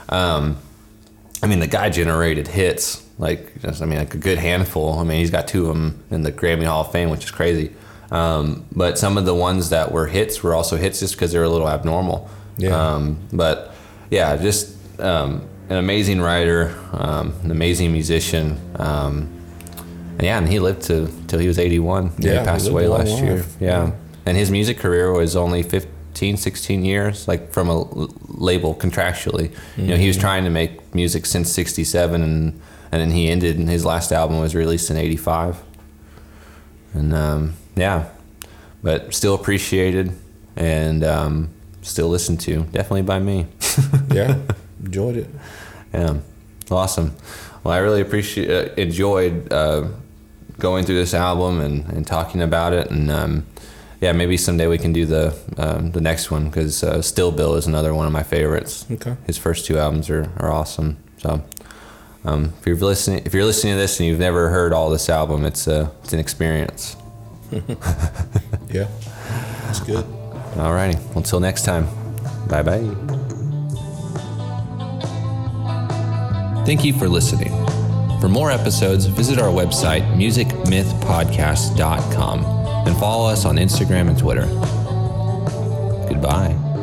um, I mean, the guy generated hits like just, I mean, like a good handful. I mean, he's got two of them in the Grammy Hall of Fame, which is crazy. Um, but some of the ones that were hits were also hits just because they were a little abnormal. Yeah. Um, but yeah, just um, an amazing writer, um, an amazing musician. Um, and yeah, and he lived to till he was 81. Yeah, he passed he away last life. year. Yeah. yeah. and his music career was only 15, 16 years, like from a label contractually. Mm-hmm. You know, he was mm-hmm. trying to make music since '67, and and then he ended. And his last album was released in '85. And um, yeah, but still appreciated and um, still listened to, definitely by me. yeah enjoyed it. Yeah, awesome. Well, I really appreciate uh, enjoyed uh, going through this album and, and talking about it, and um, yeah, maybe someday we can do the um, the next one because uh, Still Bill is another one of my favorites. Okay, his first two albums are, are awesome. So. Um, if you're listening, if you're listening to this and you've never heard all this album, it's a it's an experience. yeah, that's good. All righty. until next time. Bye bye. Thank you for listening. For more episodes, visit our website, musicmythpodcast.com, and follow us on Instagram and Twitter. Goodbye.